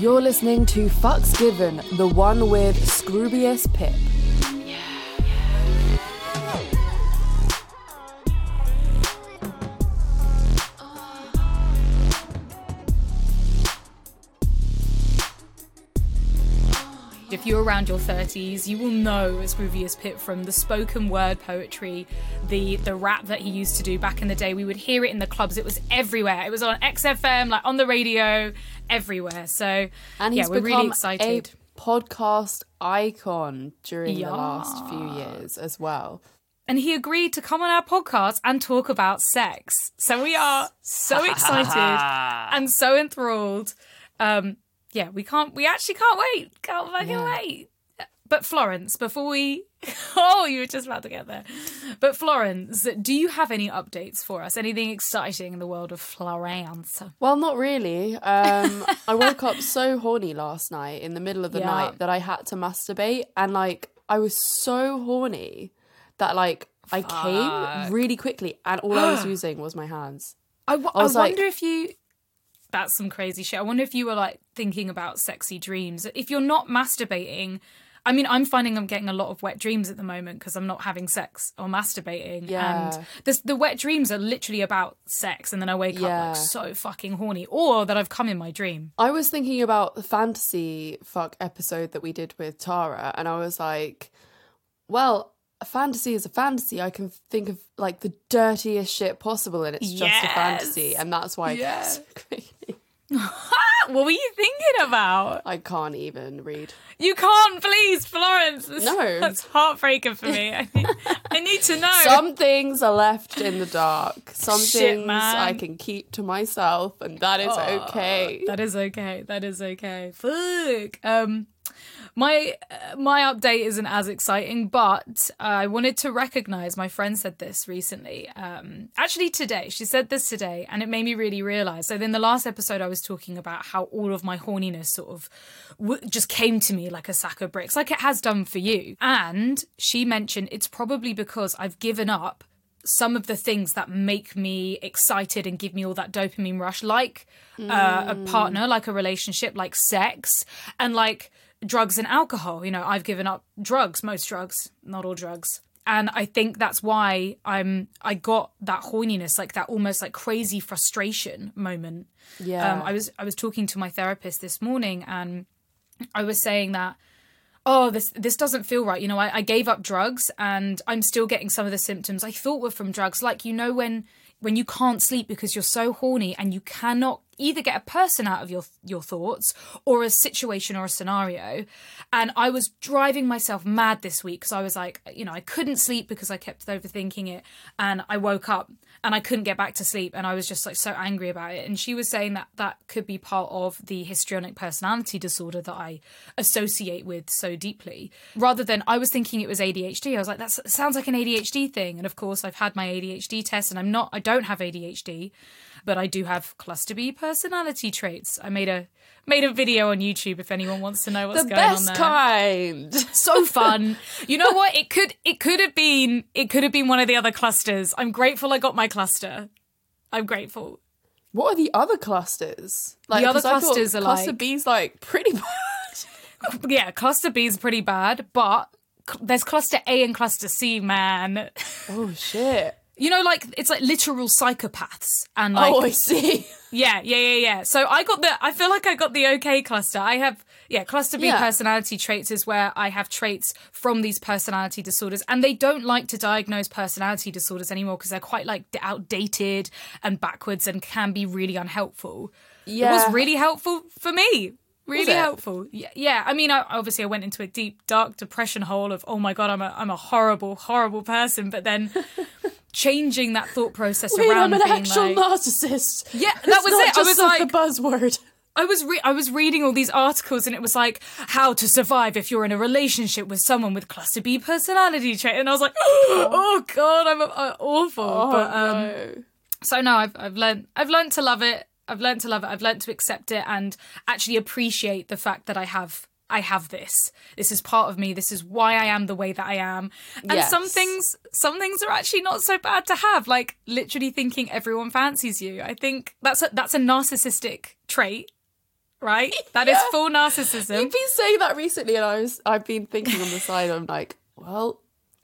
You're listening to Fucks Given, the one with Scroobius Pip. You're around your 30s, you will know Scroobius Pip from the spoken word poetry, the the rap that he used to do back in the day. We would hear it in the clubs. It was everywhere. It was on XFM, like on the radio, everywhere. So And yeah, he's we're really excited. a podcast icon during Yeah. the last few years as well. and he agreed to come on our podcast and talk about sex. So we are so excited and so enthralled. Um, yeah, we can't. We actually can't wait. Can't fucking Yeah. wait. But Florence, before we, oh, you were just about to get there. But Florence, do you have any updates for us? Anything exciting in the world of Florence? Well, not really. Um, I woke up so horny last night in the middle of the Yeah. night that I had to masturbate, and like I was so horny that like I came really quickly, and all I was using was my hands. I, w- I was I like- wonder if you. That's some crazy shit. I wonder if you were like thinking about sexy dreams. If you're not masturbating, I mean, I'm finding I'm getting a lot of wet dreams at the moment because I'm not having sex or masturbating. Yeah. And this, the wet dreams are literally about sex, and then I wake up like so fucking horny, or that I've come in my dream. I was thinking about the fantasy fuck episode that we did with Tara, and I was like, well, a fantasy is a fantasy. I can think of like the dirtiest shit possible, and it's just a fantasy, and that's why so crazy. What were you thinking about? I can't even read. You can't, please, Florence. This- No. that's heartbreaking for me. I need, I need to know. Some things are left in the dark. Some Shit, things man. I can keep to myself, and that is okay. That is okay. That is okay. Fuck. Um, my my update isn't as exciting, but I wanted to recognize. My friend said this recently. Um, actually today, she said this today, and it made me really realize. So in the last episode, I was talking about how all of my horniness sort of w- just came to me like a sack of bricks, like it has done for you. And she mentioned it's probably because I've given up some of the things that make me excited and give me all that dopamine rush, like uh, a partner, like a relationship, like sex, and like drugs and alcohol. You know, I've given up drugs, most drugs, not all drugs. And I think that's why I'm I got that horniness, like that almost like crazy frustration moment. Yeah. Um, I was I was talking to my therapist this morning and I was saying that oh this this doesn't feel right you know I, I gave up drugs and i'm still getting some of the symptoms i thought were from drugs like you know when when you can't sleep because you're so horny and you cannot either get a person out of your your thoughts or a situation or a scenario. And i was driving myself mad this week because i was like you know i couldn't sleep because i kept overthinking it and i woke up and i couldn't get back to sleep and i was just like so angry about it. And she was saying that that could be part of the histrionic personality disorder that i associate with so deeply. Rather than i was thinking it was adhd i was like that sounds like an adhd thing. And of course i've had my adhd test and i'm not i don't have adhd but I do have cluster B personality traits. I made a made a video on YouTube if anyone wants to know what's the going on best there. kind. So fun. You know what? It could it could have been it could have been one of the other clusters. I'm grateful I got my cluster. I'm grateful. What are the other clusters? Like, other I thought clusters are cluster like- B's like pretty bad. Yeah, cluster B's pretty bad, but there's cluster A and cluster C, man. oh shit. You know, like it's like literal psychopaths and like oh, I see. Yeah, yeah, yeah, yeah. So I got the. I feel like I got the okay cluster. I have yeah, cluster B Yeah. personality traits is where I have traits from these personality disorders, and they don't like to diagnose personality disorders anymore because they're quite like outdated and backwards and can be really unhelpful. Yeah. It was really helpful for me. Really helpful. Yeah, yeah. I mean, I, obviously, I went into a deep, dark depression hole of, oh my god, I'm a, I'm a horrible, horrible person. But then changing that thought process Wait, around I'm an being actual like, narcissist. Yeah, that It's was it. I was like the buzzword. I was re- I was reading all these articles and it was like how to survive if you're in a relationship with someone with cluster B personality trait, and I was like, oh god, I'm uh, awful. but um, no. so no, I've I've learned I've learned to love it. I've learned to love it. I've learned to accept it and actually appreciate the fact that I have I have this. This is part of me. This is why I am the way that I am. And some things some things are actually not so bad to have. Like literally thinking everyone fancies you. I think that's a that's a narcissistic trait. right? That is full narcissism. You've been saying that recently, and I was I've been thinking on the side. I'm like, well,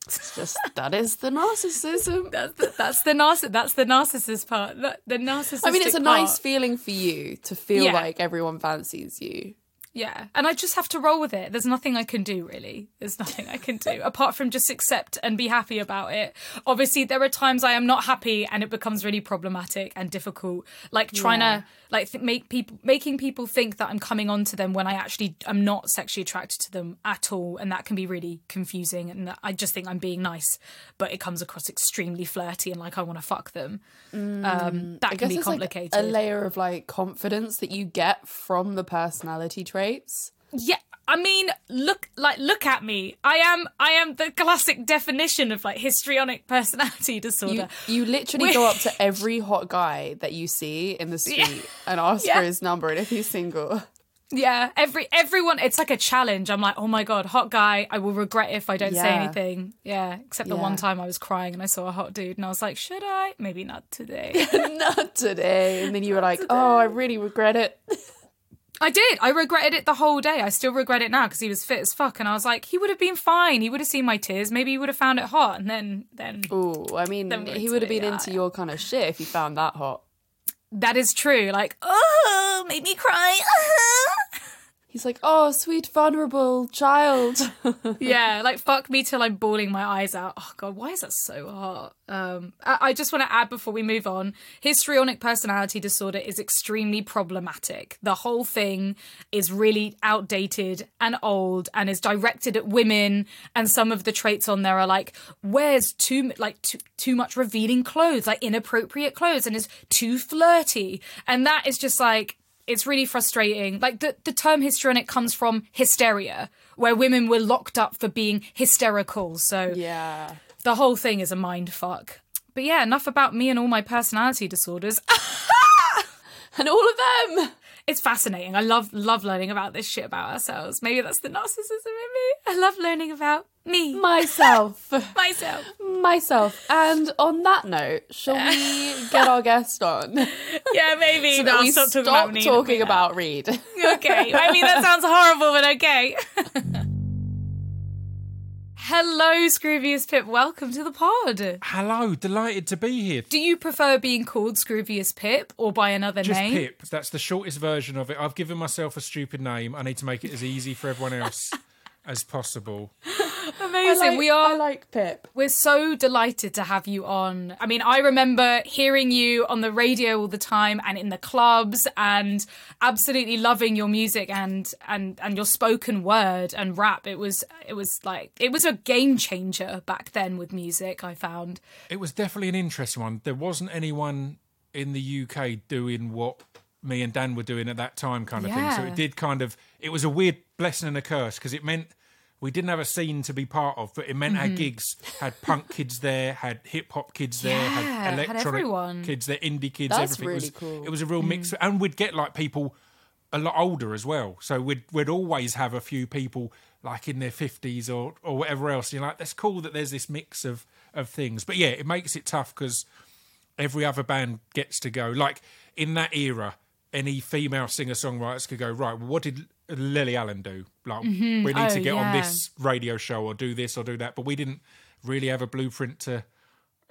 it's just that is the narcissism. That's the, that's the narciss- That's the narcissist part. The, the narcissistic. I mean, it's a part. nice feeling for you to feel Yeah. like everyone fancies you. Yeah, and I just have to roll with it. There's nothing I can do really. There's nothing I can do apart from just accept and be happy about it. Obviously, there are times I am not happy and it becomes really problematic and difficult. Like trying Yeah. to like th- make people making people think that I'm coming on to them when I actually am not sexually attracted to them at all, and that can be really confusing. And I just think I'm being nice, but it comes across extremely flirty and like I want to fuck them. um, that Mm, I can be it's like complicated. a layer of like confidence that you get from the personality traits. Yeah, I mean, look like look at me. I am I am the classic definition of like histrionic personality disorder. You, you literally go up to every hot guy that you see in the street and ask Yeah. for his number and if he's single. yeah, every everyone it's like a challenge. I'm like, "Oh my god, hot guy, I will regret if I don't say anything." Yeah, except the Yeah. one time I was crying and I saw a hot dude and I was like, "Should I? Maybe not today." Not today. And then you were like, oh, I really regret it. I did. I regretted it the whole day. I still regret it now because he was fit as fuck and I was like, "He would have been fine. He would have seen my tears. Maybe he would have found it hot." And then then Oh, I mean, he would have been it, into yeah. your kind of shit if he found that hot. that is true. Like, "Oh, made me cry." He's like, oh, sweet, vulnerable child. yeah, like fuck me till I'm bawling my eyes out. Oh god, why is that so hard? Um, I, I just want to add before we move on: histrionic personality disorder is extremely problematic. The whole thing is really outdated and old, and is directed at women. And some of the traits on there are like wears too like too, too much revealing clothes, like inappropriate clothes, and is too flirty. And that is just like it's really frustrating. Like the, the term histrionic comes from hysteria, where women were locked up for being hysterical. So yeah. the whole thing is a mind fuck. But yeah, enough about me and all my personality disorders. And all of them. It's fascinating. I love love learning about this shit about ourselves. Maybe that's the narcissism in me. I love learning about me, Myself. myself. Myself. And on that note, shall we get our guest on? Yeah, maybe. so that we stop stop talking about, Nina talking about Reed. okay. I mean, that sounds horrible, but okay. Hello, Scroobius Pip. Welcome to the pod. Hello, delighted to be here. Do you prefer being called Scroobius Pip or by another Just name? Pip. That's the shortest version of it. I've given myself a stupid name. I need to make it as easy for everyone else as possible. Amazing. Like, we are. I like Pip. We're so delighted to have you on. I mean, I remember hearing you on the radio all the time and in the clubs and absolutely loving your music and and and your spoken word and rap. It was it was like it was a game changer back then with music, I found. It was definitely an interesting one. There wasn't anyone in the UK doing what me and Dan were doing at that time, kind of thing. So it did kind of. It was a weird blessing and a curse because it meant. We didn't have a scene to be part of, but it meant our mm-hmm. gigs had punk kids there, had hip hop kids there, Yeah, had had electronic everyone. kids there, indie kids, That's everything. it was, really cool. It was a real mix, mm. and we'd get like people a lot older as well. So we'd we'd always have a few people like in their fifties or or whatever else. You're like, that's cool that there's this mix of of things. But yeah, it makes it tough because every other band gets to go. Like in that era, any female singer songwriters could go right. What did Lily Allen do? Like mm-hmm. we need Oh, to get on this radio show or do this or do that. But we didn't really have a blueprint to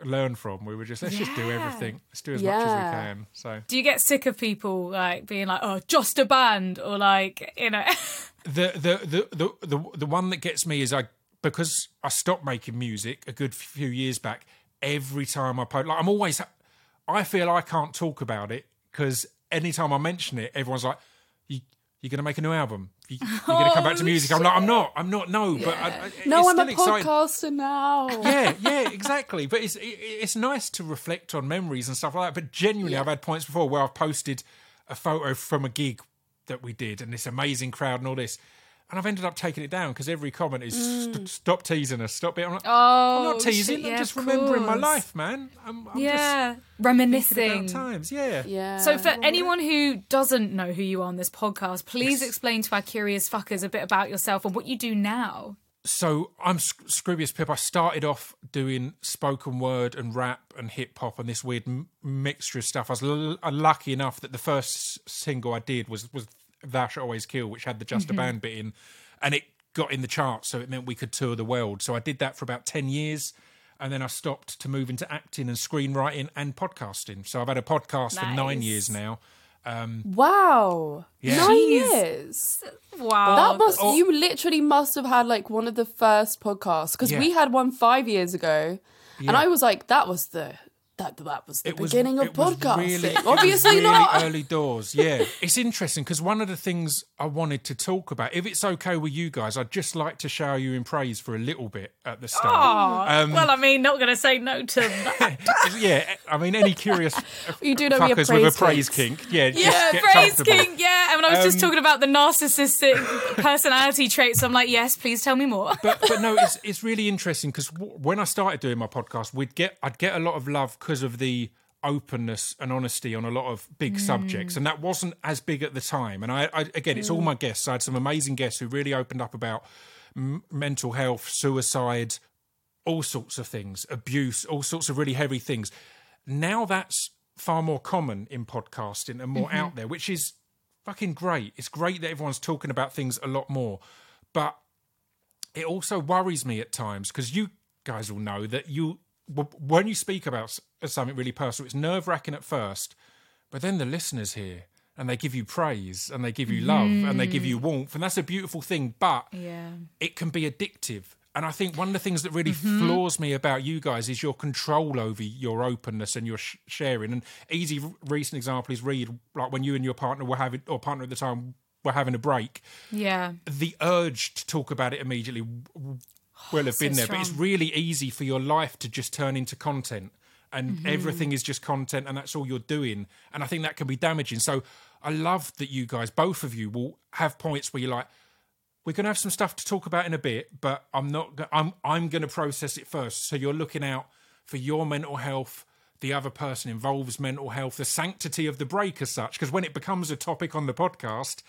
learn from. We were just let's just do everything. Let's do as much as we can. So Do you get sick of people like being like, "Oh, just a band," or like, you know? the the the the the, the one that gets me is I because I stopped making music a good few years back. Every time I post, like I'm always, I feel I can't talk about it because anytime I mention it, everyone's like, "You you're going to make a new album? You, you're going to oh, come back to Oh, music?" I'm like, "I'm not. I'm not. No, but I, I, uh, No, I'm a exciting. podcaster now. yeah, yeah, exactly. But it's it, it's nice to reflect on memories and stuff like that. But genuinely, I've had points before where I've posted a photo from a gig that we did and this amazing crowd and all this, and I've ended up taking it down because every comment is st- stop teasing us, stop it. I'm, like, Oh, I'm not teasing. shit, I'm just of remembering my life, man. I'm, I'm Yeah, just reminiscing. thinking about times. Yeah. Yeah. So, for anyone who doesn't know who you are on this podcast, please explain to our curious fuckers a bit about yourself and what you do now. so I'm Sc- Scroobius Pip. I started off doing spoken word and rap and hip hop and this weird m- mixture of stuff. I was l- uh, lucky enough that the first single I did was was Thou Shalt Always Kill, which had the Just a mm-hmm. Band bit in, and it got in the charts, so it meant we could tour the world. So I did that for about ten years. And then I stopped to move into acting and screenwriting and podcasting. So I've had a podcast for nine years now. Um, wow. Yeah. Nine Jeez. years. Wow. That must oh. you literally must have had like one of the first podcasts because Yeah. we had one five years ago, and I was like, that was the that that was the It was- beginning of was podcasting. really- Obviously really not. Early doors, yeah. it's interesting because one of the things I wanted to talk about, if it's okay with you guys, I'd just like to shower you in praise for a little bit at the start. Aw, Um, well, I mean, not going to say no to that. yeah, I mean, any curious You do know fuckers praise with a praise kink. kink, yeah, just Yeah, praise kink. Yeah, and when I was just Um, talking about the narcissistic personality traits, I'm like, yes, please tell me more. but but no, it's it's really interesting because w- when I started doing my podcast, we'd get I'd get a lot of love because of the openness and honesty on a lot of big mm. subjects, and that wasn't as big at the time. And I, I again, it's all mm. my guests. I had some amazing guests who really opened up about m- mental health, suicide, all sorts of things, abuse, all sorts of really heavy things. Now that's far more common in podcasting and more out mm-hmm. there, which is fucking great. It's great that everyone's talking about things a lot more, but it also worries me at times because you guys will know that you when you speak about something really personal, it's nerve wracking at first, but then the listeners hear and they give you praise and they give you love and they give you mm. warmth, and that's a beautiful thing. But Yeah. it can be addictive. And I think one of the things that really mm-hmm. floors me about you guys is your control over your openness and your sh- sharing. And easy recent example is Reed like when you and your partner were having, or partner at the time were having a break Yeah. the urge to talk about it immediately will have So been there, but it's really easy for your life to just turn into content and Mm-hmm. everything is just content and that's all you're doing. And I think that can be damaging. So I love that you guys, both of you, will have points where you're like, we're going to have some stuff to talk about in a bit, but I'm not. go- I'm I'm going to process it first. So you're looking out for your mental health. The other person involves mental health, the sanctity of the break, as such. Because when it becomes a topic on the podcast,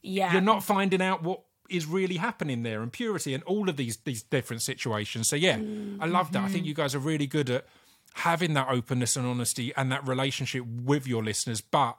Yeah. you're not finding out what is really happening there and purity and all of these these different situations. So yeah i love that. I think you guys are really good at having that openness and honesty and that relationship with your listeners but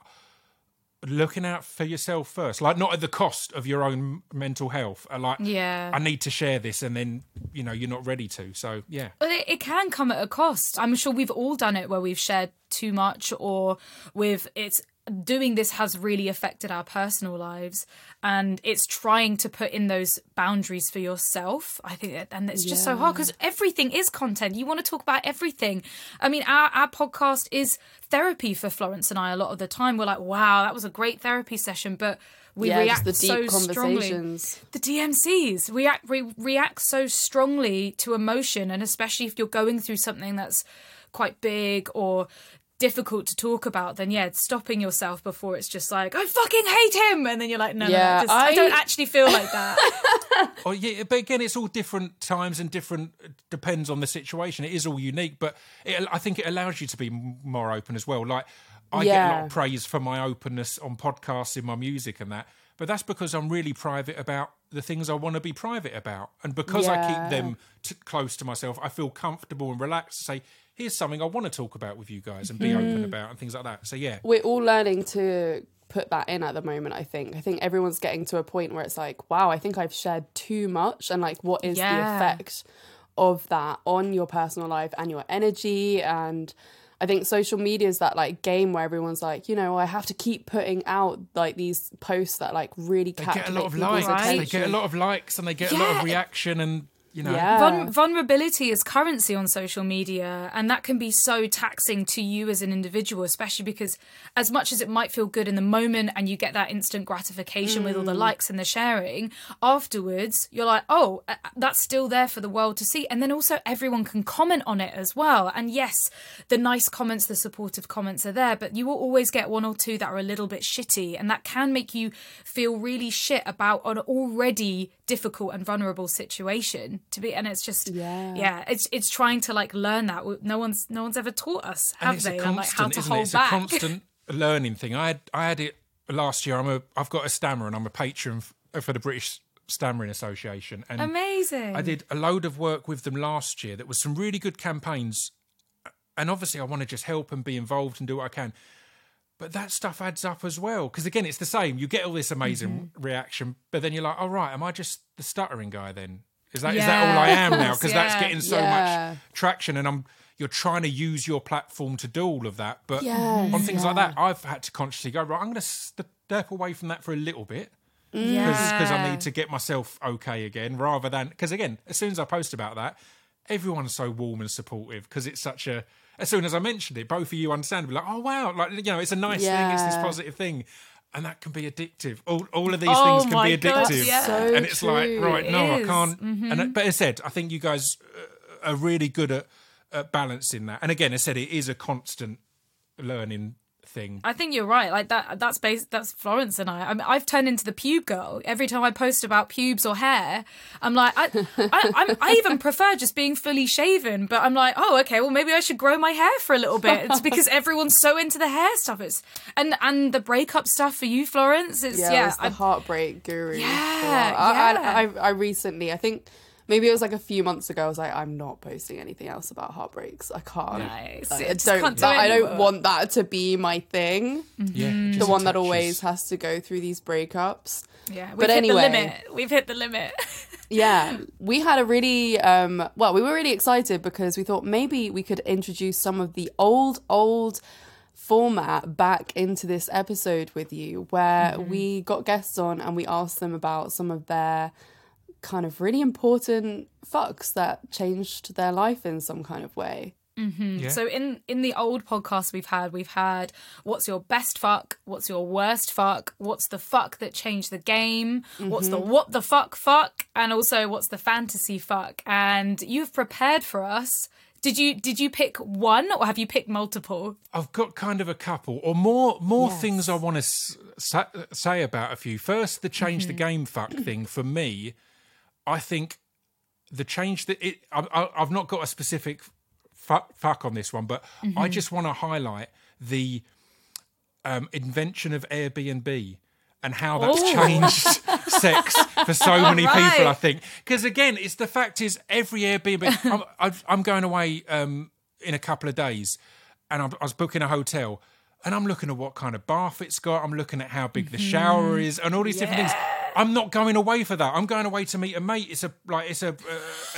looking out for yourself first like not at the cost of your own mental health Uh, like Yeah. i need to share this and then you know you're not ready to. So yeah. It, it can come at a cost. I'm sure we've all done it where we've shared too much or with it's doing this has really affected our personal lives and it's trying to put in those boundaries for yourself. I think that, and it's just so hard because everything is content. You want to talk about everything. I mean our, our podcast is therapy for florence and i a lot of the time. We're like wow that was a great therapy session but we yeah, react the deep so strongly the DMCs react re- react so strongly to emotion, and especially if you're going through something that's quite big or difficult to talk about, then yeah, stopping yourself before it's just like I fucking hate him, and then you're like, no, Yeah, no, just, I... I- don't actually feel like that. Oh yeah, but again, it's all different times and different uh, depends on the situation. It is all unique, but it, I think it allows you to be more open as well. Like I get a lot of praise for my openness on podcasts, in my music, and that. But that's because I'm really private about the things I want to be private about, and because I keep them t- close to myself, I feel comfortable and relaxed to say, "Here's something I want to talk about with you guys and be Mm. open about," and things like that. So yeah, We're all learning to put that in at the moment. I think. I think everyone's getting to a point where it's like, wow, I think I've shared too much, and like, what is the effect of that on your personal life and your energy and I think social media is that like game where everyone's like, you know, I have to keep putting out like these posts that like really they captivate get a lot of people's likes, Right. they get a lot of likes, and they get a lot of reaction, and you know, Yeah. Vul- vulnerability is currency on social media, and that can be so taxing to you as an individual, especially because, as much as it might feel good in the moment and you get that instant gratification with all the likes and the sharing, afterwards you're like, oh, uh, that's still there for the world to see. And then also, everyone can comment on it as well. And yes, the nice comments, the supportive comments are there, but you will always get one or two that are a little bit shitty, and that can make you feel really shit about an already difficult and vulnerable situation to be and it's just Yeah. yeah it's it's trying to like learn that no one's no one's ever taught us have it's they a and like how to isn't it? It's back a constant learning thing. I had I had it last year. I'm a I've got a stammer and I'm a patron for the British Stammering Association, and amazing I did a load of work with them last year. That was some really good campaigns, and obviously I want to just help and be involved and do what I can. But that stuff adds up as well. Because again, it's the same. You get all this amazing Mm-hmm. reaction, but then you're like, "All right, am I just the stuttering guy then? Is that is that all I am now? Because that's getting so Yeah. much traction, and I'm you're trying to use your platform to do all of that. But Yes, on things like that, I've had to consciously go right. I'm going to step away from that for a little bit yeah. because I need to get myself okay again, rather than because again, as soon as I post about that, everyone's so warm and supportive because it's such a. As soon as I mentioned it, both of you understand, be like, oh wow, like you know, it's a nice thing, it's this positive thing, and that can be addictive. All all of these Oh things can my be God, addictive, yeah. So and it's like true. right, no, It I can't. And but as I said, I think you guys uh, are really good at, at balancing that. And again, as I said, it is a constant learning thing. I think you're right. Like that. That's based. That's Florence and I. I mean, I've turned into the pube girl. Every time I post about pubes or hair, I'm like, I, I, I'm, I even prefer just being fully shaven. But I'm like, oh, okay. Well, maybe I should grow my hair for a little bit. It's because everyone's so into the hair stuff. It's and and the breakup stuff for you, Florence. It's yeah, yeah. I was the I- heartbreak guru. Yeah, yeah. I, I, I recently, I think maybe it was like a few months ago. I was like, I'm not posting anything else about heartbreaks. I can't. Nice. I, I don't. can't do that- I don't want that to be my thing. Yeah, The just one that always has to go through these breakups. yeah. We've but hit anyway. the limit. We've hit the limit. Yeah, we had a really um well, we were really excited because we thought maybe we could introduce some of the old old format back into this episode with you where we got guests on and we asked them about some of their kind of really important fucks that changed their life in some kind of way. Mm-hmm. Yeah. So in in the old podcast we've had, we've had what's your best fuck, what's your worst fuck, what's the fuck that changed the game, what's the mm-hmm. what the fuck fuck, and also what's the fantasy fuck. And you've prepared for us. Did you did you pick one or have you picked multiple? I've got kind of a couple or more more Yes. things I want to s- say about a few. First, the change the mm-hmm. game fuck thing for me. I think the change that it. I, I, I've not got a specific fuck, fuck on this one, but I just want to highlight the um, invention of Airbnb and how that's Oh. changed sex for so many Right. people. I think because again, it's the fact is every Airbnb. I'm, I'm going away um, in a couple of days, and I'm, I was booking a hotel. And I'm looking at what kind of bath it's got. I'm looking at how big the shower is, and all these different things. I'm not going away for that. I'm going away to meet a mate. It's a like it's a uh,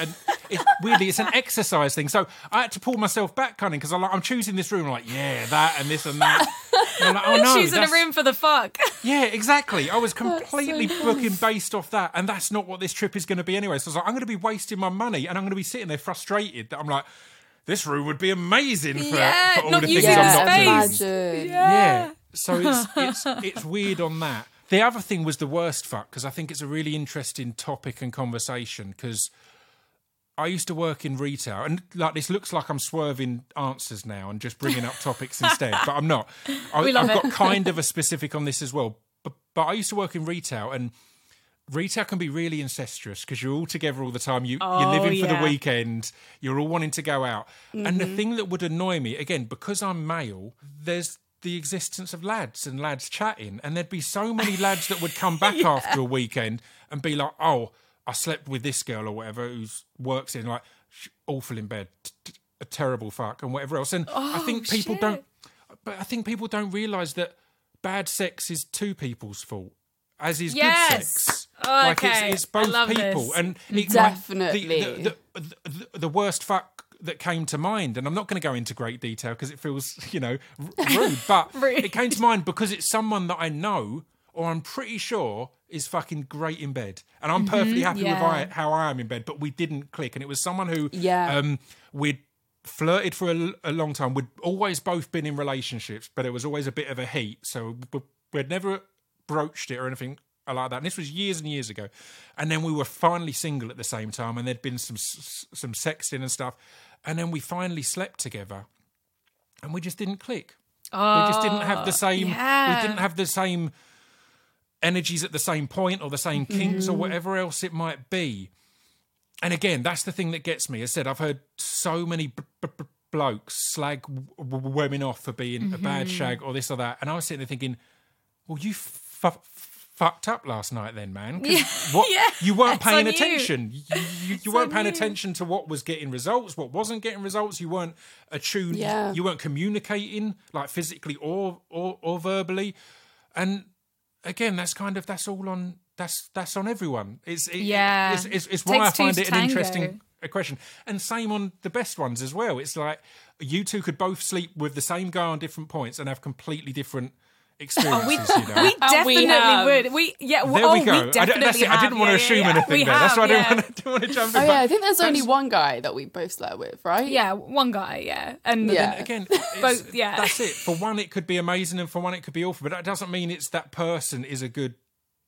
an, it's weirdly it's an exercise thing. So I had to pull myself back, kind of, because I'm like I'm choosing this room. I'm like yeah, that and this and that. And I'm like, oh no, Choosing a room for the fuck. yeah, exactly. I was completely nice. booking based off that, and that's not what this trip is going to be anyway. So I was like, I'm going to be wasting my money, and I'm going to be sitting there frustrated that I'm like, this room would be amazing for, Yeah, for all not the things the I'm not space. doing. Imagine. Yeah. So it's it's it's weird on that. The other thing was the worst fuck because I think it's a really interesting topic and conversation because I used to work in retail and like this looks like I'm swerving answers now and just bringing up topics instead, but I'm not. I, We love I've it. got kind of a specific on this as well. But but I used to work in retail and retail can be really incestuous because you're all together all the time. You you're Oh, living for the weekend. You're all wanting to go out. And the mm-hmm. thing that would annoy me again because I'm male, there's the existence of lads and lads chatting, and there'd be so many lads that would come back after a weekend and be like, "Oh, I slept with this girl or whatever who's works in like awful in bed, t- t- a terrible fuck, and whatever else." And I think oh, people shit. don't, but I think people don't realise that bad sex is two people's fault, as is Yes. good sex. Oh, like Okay. it's, it's both people, this. and it, Definitely. Like, the, the, the, the, the worst fuck that came to mind, and I'm not going to go into great detail because it feels, you know, rude, but Rude. it came to mind because it's someone that I know or I'm pretty sure is fucking great in bed, and I'm perfectly happy with Mm-hmm. yeah. I, how I am in bed, but we didn't click, and it was someone who, Yeah. um, we'd flirted for a, a long time. We'd always both been in relationships, but it was always a bit of a heat, so we'd never broached it or anything like that. And this was years and years ago, and then we were finally single at the same time, and there'd been some some sexting and stuff, and then we finally slept together, and we just didn't click. we just didn't have the same. yeah. We didn't have the same energies at the same point or the same kinks or Mm-hmm. whatever else it might be. And again, that's the thing that gets me. As I said, I've heard so many b- b- blokes slag w- w- women off for being a Mm-hmm. bad shag or this or that, and I was sitting there thinking, well, you f- fucked up last night, then, man. 'Cause What, Yeah, you weren't paying you. attention. You, you, you weren't paying you. attention to what was getting results, what wasn't getting results. You weren't attuned. Yeah. You weren't communicating like physically or or, or verbally. And again, that's kind of that's all on that's that's on everyone. It's it, Yeah. It's, it's, it's why I find it an tango. interesting a question. And same on the best ones as well. It's like you two could both sleep with the same guy on different points and have completely different experiences. Oh, you know. Oh, we definitely have. would. We yeah. there oh, we go. I, definitely don't- that's it. I have. didn't want to Yeah, assume yeah, yeah. anything We there. That's have, why I didn't, yeah. want to, didn't want to jump oh, in. Oh yeah, I think there's only one guy that we both slept with, right? Yeah, one guy. Yeah, and Yeah. And again, Both- yeah. that's it. For one, it could be amazing, and for one, it could be awful. But that doesn't mean it's that person is a good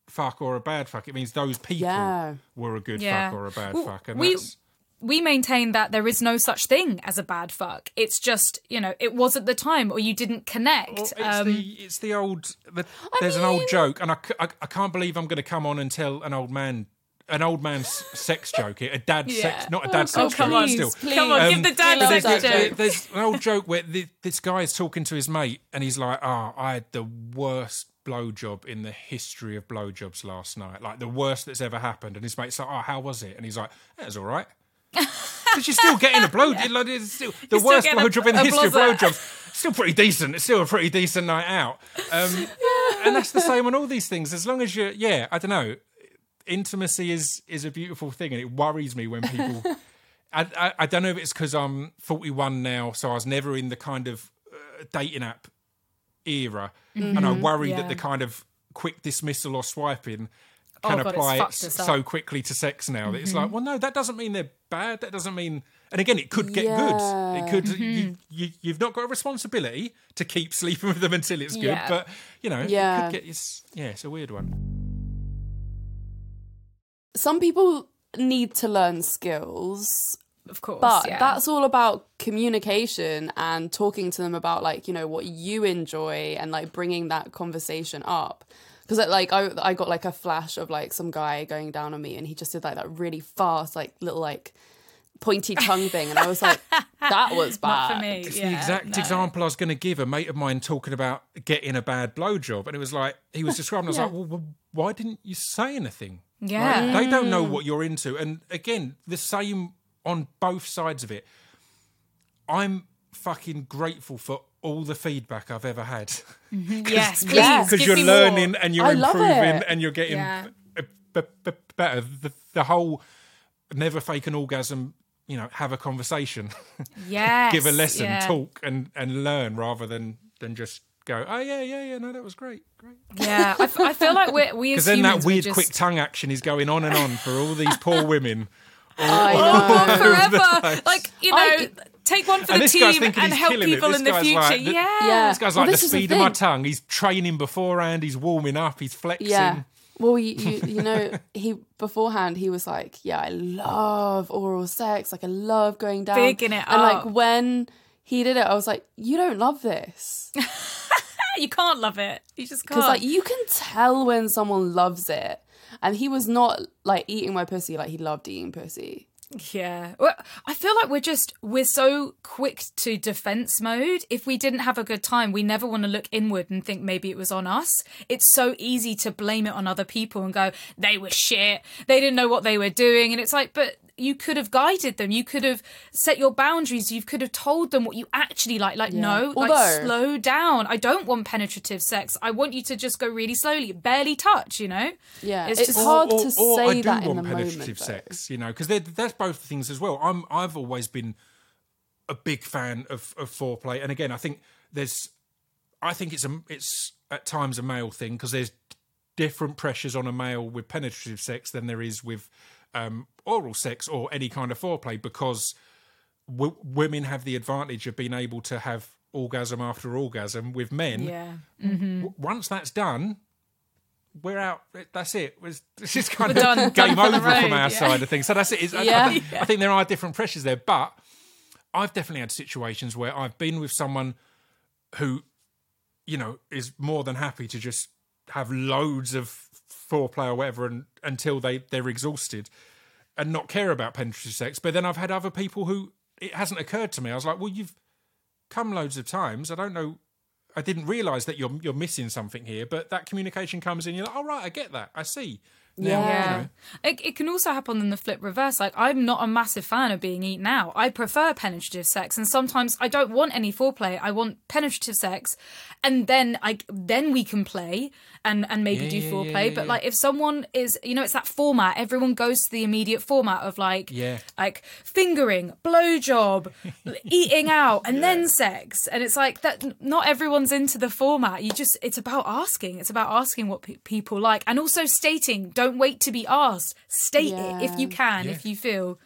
fuck or a bad fuck. It means those people Yeah. were a good Yeah. fuck or a bad Well, fuck. And we- that's, we maintain that there is no such thing as a bad fuck. It's just you know it was at the time, or you didn't connect. Well, it's um, the it's the old. The, there's an old joke, and I I can't believe I'm going to come on and tell an old man. An old man's sex joke, a dad Yeah. sex, not a dad Oh, sex come joke, on. still. Please, Come on, Um, give the dad love sex that joke. There- there's an old joke where the, this guy is talking to his mate, and he's like, "Oh, I had the worst blowjob in the history of blowjobs last night, like the worst that's ever happened." And his mate's like, "Oh, how was it?" And he's like, "That was all right." Because you're still getting a blow. like, it's still, the You're still worst a- blowjob in the history of blowjobs. Still pretty decent. It's still a pretty decent night out. Um, and that's the same on all these things. As long as you're, yeah, I don't know. Intimacy is is a beautiful thing, and it worries me when people. I, I, I don't know if it's because I'm 41 now, so I was never in the kind of uh, dating app era, and I worry that the kind of quick dismissal or swiping can Oh, God, apply it so quickly to sex now that it's mm-hmm. like, well, no, that doesn't mean they're bad. That doesn't mean, and again, it could get good. It could. You, mm-hmm. you, you've not got a responsibility to keep sleeping with them until it's good, Yeah. but you know, Yeah. it could get. It's, yeah, it's a weird one. Some people need to learn skills of course, but yeah. that's all about communication and talking to them about like you know what you enjoy and like bringing that conversation up because like I, I got like a flash of like some guy going down on me and he just did like that really fast like little like pointy tongue thing and i was like that was bad Not for me. It's yeah, the exact no. example I was going to give. A mate of mine talking about getting a bad blowjob, and it was like he was describing. I was like, well, well, why didn't you say anything? Yeah. Like, they don't know what you're into, and again, the same on both sides of it. I'm fucking grateful for all the feedback I've ever had mm-hmm. Yes, please. Because give you're me more. learning and you're I improving it. and you're getting Yeah. b- b- b- better. The, the whole never fake an orgasm. You know, have a conversation. Yes, give a lesson, yeah. talk and and learn rather than than just go, oh yeah, yeah, yeah, no, that was great, great. Yeah, I, f- I feel like we're, we Because then that weird we're just... quick tongue action is going on and on for all these poor women. I know. forever. Like you know, I- take one for And the team and help people in the future. like the- yeah. Yeah. This guy's Well, like this the is the speed of my tongue. He's training beforehand. He's warming up. He's flexing. yeah well you, you you know he beforehand he was like yeah i love oral sex like i love going down Bigging it and up. like when he did it i was like you don't love this You can't love it. You just can't. Because like you can tell when someone loves it, and he was not like eating my pussy like he loved eating pussy. Yeah. Well, I feel like we're just we're so quick to defense mode. If we didn't have a good time, we never want to look inward and think maybe it was on us. It's so easy to blame it on other people and go, they were shit. They didn't know what they were doing. And it's like, but you could have guided them. You could have set your boundaries. You could have told them what you actually like. Like, no, like slow down. I don't want penetrative sex. I want you to just go really slowly, barely touch, you know? Yeah, It's it's, just- hard or, to or say I do that in want the penetrative moment. though. sex, you know, because that's both things as well. I'm I've always been a big fan of, of foreplay, and again, I think there's, I think it's a it's at times a male thing because there's different pressures on a male with penetrative sex than there is with um, oral sex or any kind of foreplay because w- women have the advantage of being able to have orgasm after orgasm with men Yeah. w- once that's done, we're out. That's it. It's, it's just kind We're of done. game Done over road, from our yeah. side of things. So that's it. It's- I- I, Yeah. I think there are different pressures there, but I've definitely had situations where I've been with someone who, you know, is more than happy to just have loads of foreplay or whatever and, until they they're exhausted and not care about penetrative sex. But then I've had other people who it hasn't occurred to me. I was like, well, you've come loads of times. I don't know. I didn't realize that you're you're missing something here, but that communication comes in. You're like, oh right, I get that. I see. Now, Yeah. Yeah. It, it can also happen in the flip reverse. Like, I'm not a massive fan of being eaten out. I prefer penetrative sex, and sometimes I don't want any foreplay. I want penetrative sex, and then I then we can play and and maybe Yeah, do yeah, foreplay. yeah, but yeah. like, if someone is, you know, it's that format. Everyone goes to the immediate format of like, Yeah. like fingering, blowjob, eating out, and then sex. And it's like that. Not everyone's into the format. You just, it's about asking. It's about asking what pe- people like, and also stating. Don't wait to be asked. State it if you can, Yeah. if you feel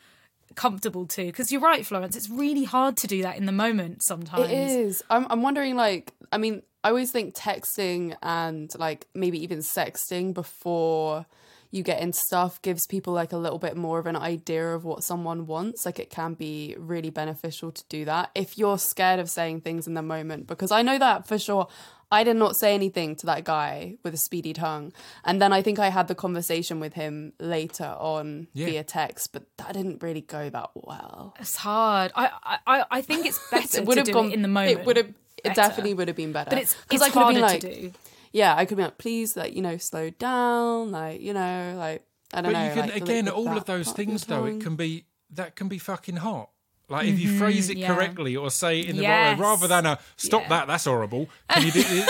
comfortable to. Because you're right, Florence. It's really hard to do that in the moment sometimes. It is. I'm, I'm wondering, like, I mean, I always think texting and, like, maybe even sexting before you get into stuff gives people, like, a little bit more of an idea of what someone wants. Like, it can be really beneficial to do that if you're scared of saying things in the moment. Because I know that for sure. I did not say anything to that guy with a speedy tongue. And then I think I had the conversation with him later on Yeah. via text, but that didn't really go that well. It's hard. I I, I think it's better It would to have do gone it in the moment. It would have. It definitely would have been better. But it's 'Cause it's I could have been like, to do. Yeah, I could be like, please, like you know, slow down, like you know, like I don't but know. you can like, again, all that of those things though, it can be that can be fucking hot. Like if you phrase it Mm-hmm. yeah. correctly or say it in the right way, rather than a stop Yeah. that, that's horrible. Can you do? you,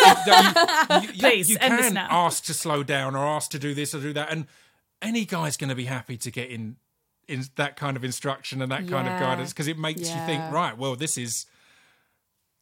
you, Please, you can ask to slow down or ask to do this or do that, and any guy's going to be happy to get in in that kind of instruction and that kind of guidance because it makes you think, right? Well, this is.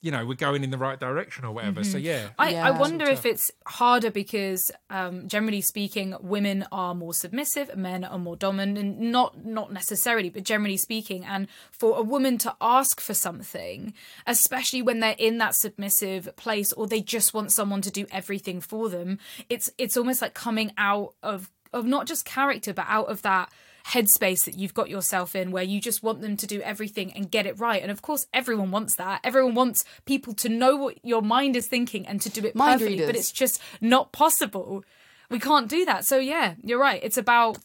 You know, we're going in the right direction or whatever. So yeah, Mm-hmm. I, I Yeah. wonder if it's harder because, um, generally speaking, women are more submissive, men are more dominant. Not not necessarily, but generally speaking. And for a woman to ask for something, especially when they're in that submissive place, or they just want someone to do everything for them, it's it's almost like coming out of of not just character, but out of that headspace that you've got yourself in where you just want them to do everything and get it right. And of course everyone wants that. Everyone wants people to know what your mind is thinking and to do it Mind perfectly but it's just not possible. We can't do that. So yeah you're right. It's about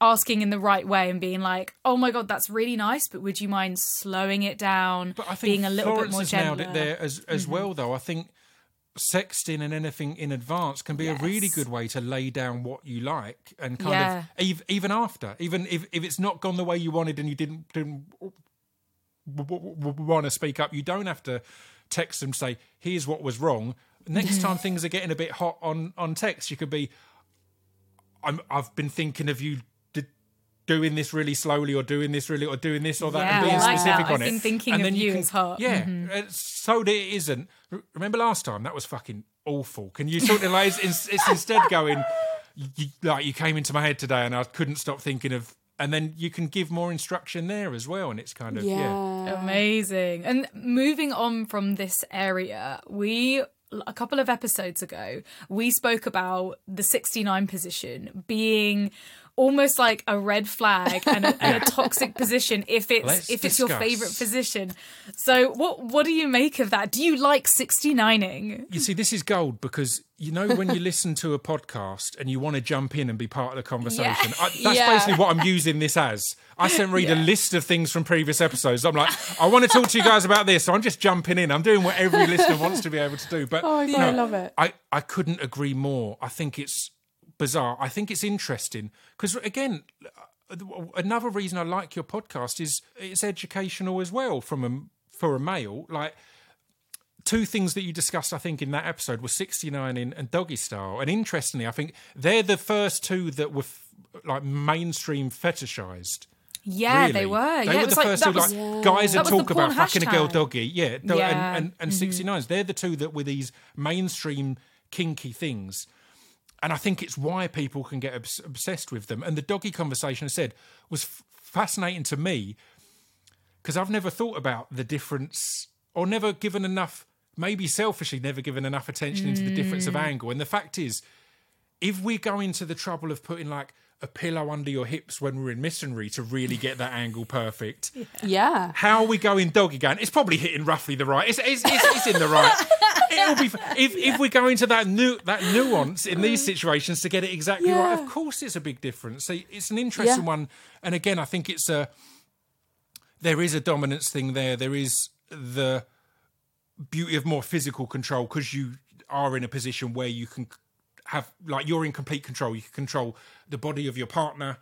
asking in the right way and being like oh my god that's really nice but would you mind slowing it down But I think being a little Florence bit more has nailed it there as as mm-hmm. well, though. I think sexting and anything in advance can be a really good way to lay down what you like and kind Yeah. of ev- even after, even if, if it's not gone the way you wanted and you didn't didn't want to speak up, you don't have to text them say, "Here's what was wrong." Next time things are getting a bit hot on on text, you could be, "I'm I've been thinking of you." Doing this really slowly, or doing this really, or doing this or that, Yeah, and being like that. specific I've on been it. thinking and of then you can, is hot. Yeah, Mhm. uh, so that it isn't. Remember last time that was fucking awful. Can you sort of like it's, it's, it's instead going you, like you came into my head today and I couldn't stop thinking of, and then you can give more instruction there as well, and it's kind of yeah. yeah. Amazing. And moving on from this area, we a couple of episodes ago, we spoke about the 69 position being almost like a red flag and a, and a toxic position if it's Let's if it's your favorite position. So what what do you make of that? Do you like 69ing? You see, this is gold because you know when you listen to a podcast and you want to jump in and be part of the conversation. I, that's Yeah. basically what I'm using this as. I sent Reed a list of things from previous episodes. I'm like, I want to talk to you guys about this, so I'm just jumping in. I'm doing what every listener wants to be able to do. But Oh my God, I love it. I, I couldn't agree more. I think it's bizarre. I think it's interesting because again, another reason I like your podcast is it's educational as well from a for a male. Like two things that you discussed, I think, in that episode were 69 in and Doggy Style. And interestingly, I think they're the first two that were f- like mainstream fetishized. Yeah, really. they were. They yeah, were it was the like first two, was, like guys That talk about fucking a girl doggy. Yeah, Yeah. Mm-hmm. and and, and 69s. They're the two that were these mainstream kinky things. And I think it's why people can get obs- obsessed with them. And the doggy conversation I said was f- fascinating to me because I've never thought about the difference or never given enough, maybe selfishly, never given enough attention into the difference of Mm. angle. And the fact is, if we go into the trouble of putting like a pillow under your hips when we're in missionary to really get that angle perfect, Yeah. how are we going doggy going? It's probably hitting roughly the right. It's, it's, it's, it's in the right. It'll be if if we go into that nu- that nuance in these mm. situations to get it exactly right. Of course, it's a big difference. So it's an interesting Yeah. one. And again, I think it's a there is a dominance thing there. There is the beauty of more physical control because you are in a position where you can have like you're in complete control. You can control the body of your partner.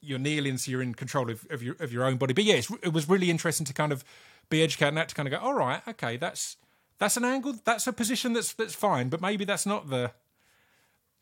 You're kneeling, so you're in control of, of your of your own body. But yeah, it was really interesting to kind of be educated on that to kind of go, all right, okay, that's that's an angle, that's a position that's that's fine, but maybe that's not the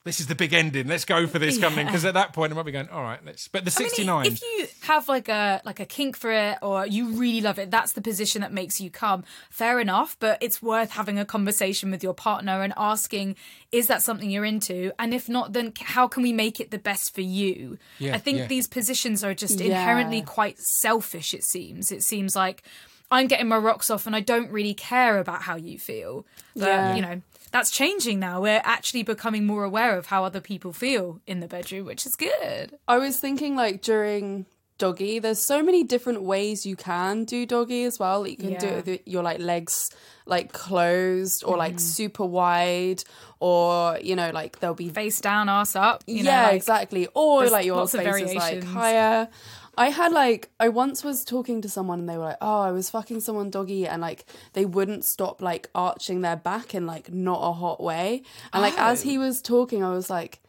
this is the big ending. Let's go for this kind of thing. Because at that point, I might be going, all right, let's. But the I mean, 69. if you have like a like a kink for it, or you really love it, that's the position that makes you come. Fair enough, but it's worth having a conversation with your partner and asking, is that something you're into? And if not, then how can we make it the best for you? Yeah, I think yeah. these positions are just Yeah. inherently quite selfish. It seems. It seems like. I'm getting my rocks off and I don't really care about how you feel. But, Yeah. you know, that's changing now. We're actually becoming more aware of how other people feel in the bedroom, which is good. I was thinking like during doggy, there's so many different ways you can do doggy as well. You can do it with your like legs like closed or Mm-hmm. like super wide or you know like there'll be Face down, ass up. You know, yeah like- exactly or like your face is like higher i had like i once was talking to someone and they were like oh i was fucking someone doggy and like they wouldn't stop like arching their back in like not a hot way and like as Oh. he was talking i was like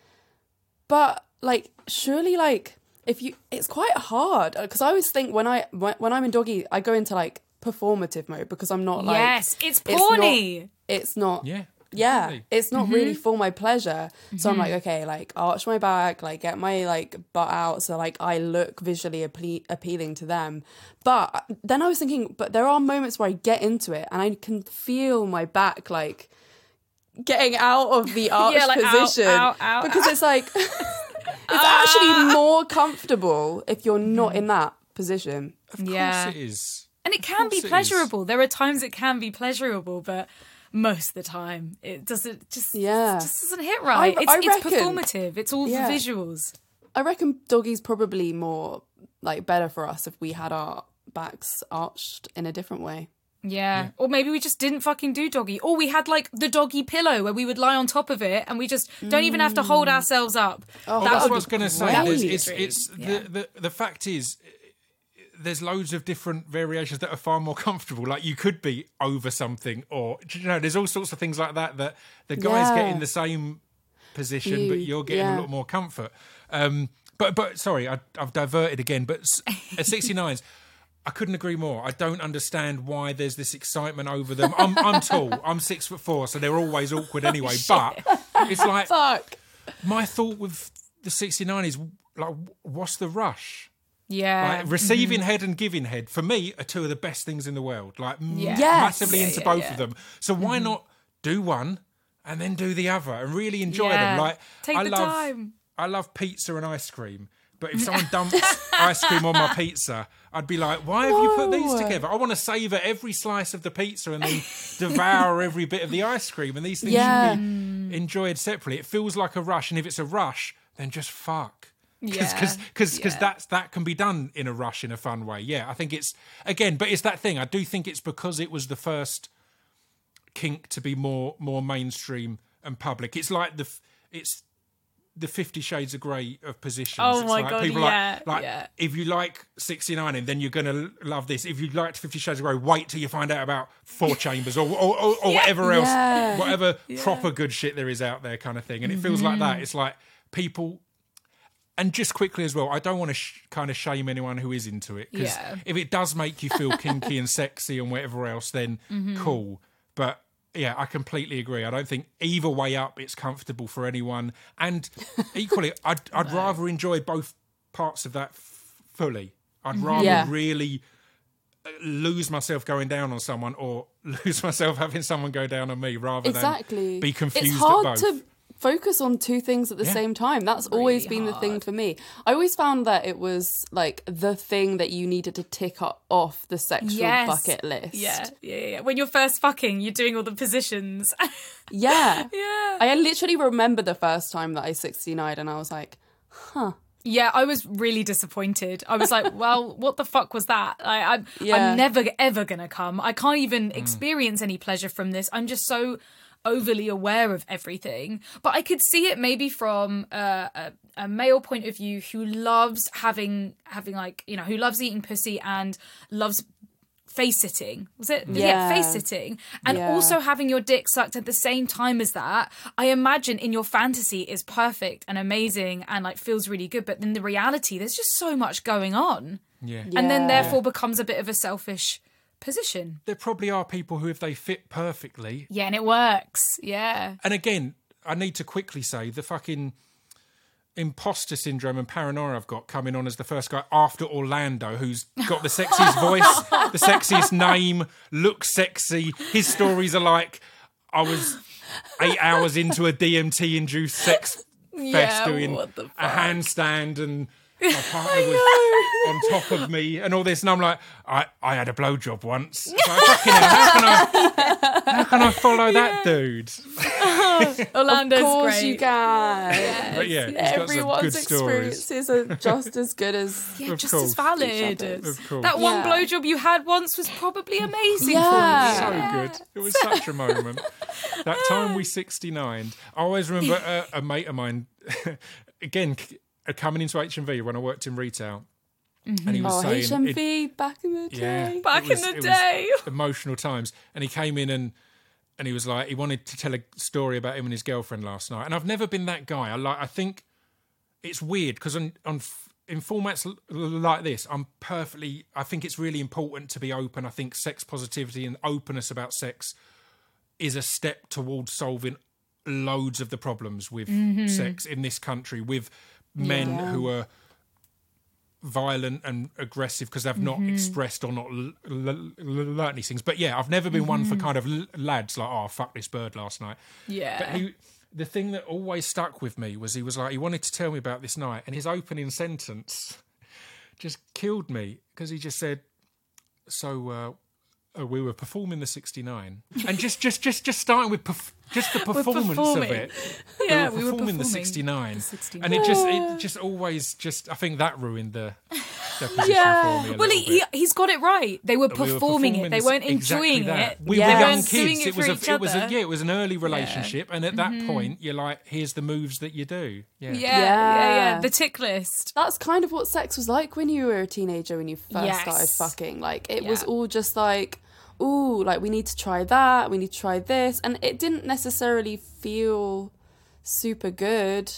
but like surely like if you it's quite hard uh, because i always think when i when, when i'm in doggy i go into like performative mode because i'm not like yes, it's not- porny. it's not yeah. Yeah definitely. it's not Mm-hmm. really for my pleasure so i'm like mm-hmm. okay like arch my back like get my like butt out so like i look visually appe- appealing to them but then i was thinking but there are moments where i get into it and i can feel my back like getting out of the arch Yeah, like, position ow, ow, because it's like it's ah. actually more comfortable if you're not mm-hmm. in that position Of Yeah. course it is. and it can be course it is. pleasurable. There are times it can be pleasurable, but most of the time it doesn't just Yeah. it just doesn't hit right. I- it's I it's performative. It's all Yeah. for visuals. I reckon doggy's probably more like better for us if we had our backs arched in a different way. Yeah. Or maybe we just didn't fucking do doggy. Or we had like the doggy pillow where we would lie on top of it and we just don't even have to hold mm. ourselves up. Oh, Well, that that's would what I was going to say. great. It's it's great. the, the the fact is, there's loads of different variations that are far more comfortable. Like you could be over something, or you know, there's all sorts of things like that that the guys get Yeah. in the same position, but You- you're getting yeah. a lot more comfort. Um, but but sorry, I, I've diverted again. But at 69s. I couldn't agree more. I don't understand why there's this excitement over them. I'm, I'm tall. I'm six foot four, so they're always awkward anyway. but it's like Fuck. my thought with the 69 is like what's the rush Yeah. like receiving mm-hmm. head and giving head for me are two of the best things in the world like m- Yes. massively Yeah, into yeah, both yeah. of them so why mm-hmm. not do one and then do the other and really enjoy Yeah. them like Take i the love time. i love pizza and ice cream but if someone dumps ice cream on my pizza, I'd be like, why have you put these together? I want to savour every slice of the pizza and then devour every bit of the ice cream. And these things Yeah. should be enjoyed separately. It feels like a rush. And if it's a rush, then just fuck. Yeah. Because because Yeah. that's that can be done in a rush in a fun way. Yeah, I think it's again, but it's that thing. I do think it's because it was the first kink to be more more mainstream and public. It's like the it's the Fifty Shades of Grey of positions. Oh It's my like God, People yeah, like, like yeah. if you like sixty nine, and then you're gonna love this. If you liked Fifty Shades of Grey, wait till you find out about Four Chambers or or, or, or whatever else, whatever proper good shit there is out there, kind of thing. And it feels like Mm-hmm. that. It's like people. And just quickly as well, I don't want to sh- kind of shame anyone who is into it because Yeah. if it does make you feel kinky and sexy and whatever else, then Mm-hmm. cool. But yeah, I completely agree. I don't think either way up it's comfortable for anyone. And equally, I'd, I'd rather enjoy both parts of that f- fully. I'd rather Yeah. really uh, lose myself going down on someone or lose myself having someone go down on me rather Exactly. than be confused It's at hard both. to focus on two things at the Yeah. same time. That's always been the thing for me. I always found that it was like the thing that you needed to tick off the sexual Yes. bucket list. Yeah, yeah, yeah. When you're first fucking, you're doing all the positions. Yeah. yeah. I literally remember the first time that I 69 and I was like, huh. Yeah, I was really disappointed. I was like, well, what the fuck was that? I, I'm, Yeah. I'm never, ever going to come. I can't even mm. experience any pleasure from this. I'm just so overly aware of everything. But I could see it maybe from uh, a, a male point of view who loves having, having like, you know, who loves eating pussy and loves face sitting. Was it? Yeah, Yeah. face sitting. And Yeah. also having your dick sucked at the same time as that, I imagine in your fantasy is perfect and amazing and like feels really good. But in the reality, there's just so much going on. Yeah. And then Yeah. therefore becomes a bit of a selfish position. There probably are people who, if they fit perfectly, Yeah, and it works. Yeah. and again, I need to quickly say the fucking imposter syndrome and paranoia I've got coming on as the first guy after Orlando, who's got the sexiest voice, the sexiest name, looks sexy. His stories are like, I was eight hours into a DMT induced sex fest Yeah, doing a handstand and my partner was on top of me and all this, and I'm like, I, I had a blowjob once. Like, fucking hell, how can I how can I follow that dude? Orlando's of course great. you can. But yeah, he's got some Everyone's good stories. experiences are just as good as Yeah, Of just course. as valid. Each. Of course. That one Yeah. blowjob you had once was probably amazing Yeah. for so you. good. It was such a moment. That time we 69. I always remember a, a mate of mine, again, c- coming into HMV when I worked in retail. And he mm-hmm. was oh saying, it- HMV back in the yeah, day. Back was- in the day. emotional times. And he came in and and he was like, he wanted to tell a story about him and his girlfriend last night. And I've never been that guy. I like, I think it's weird because on on in formats l- l- like this, I'm perfectly. I think it's really important to be open. I think sex positivity and openness about sex is a step towards solving loads of the problems with mm-hmm. sex in this country with men Yeah. who are violent and aggressive because they've not expressed or not l- l- learnt these things. But yeah, I've never been one for kind of l- lads like, oh, fuck this bird last night. Yeah. But he, the thing that always stuck with me was he was like, he wanted to tell me about this night, and his opening sentence just killed me because he just said, "So uh, uh, we were performing the '69, and just, just, just, just starting with perf- just the performance of it. yeah, we were performing, the '69, and it just, it just always, just, I think that ruined the deposition Yeah. for me. Well, he, he, he's got it right. They were We were performing, it. They weren't exactly enjoying that. it. We Yeah. were young doing kids. it It was a, each it was a, other. yeah, it was an early relationship, and at that mm-hmm. point, you're like, here's the moves that you do. Yeah, Yeah, yeah, yeah, Yeah. The tick list. That's kind of what sex was like when you were a teenager when you first Yes. started fucking. Like it was all just like, ooh, like we need to try that, we need to try this, and it didn't necessarily feel super good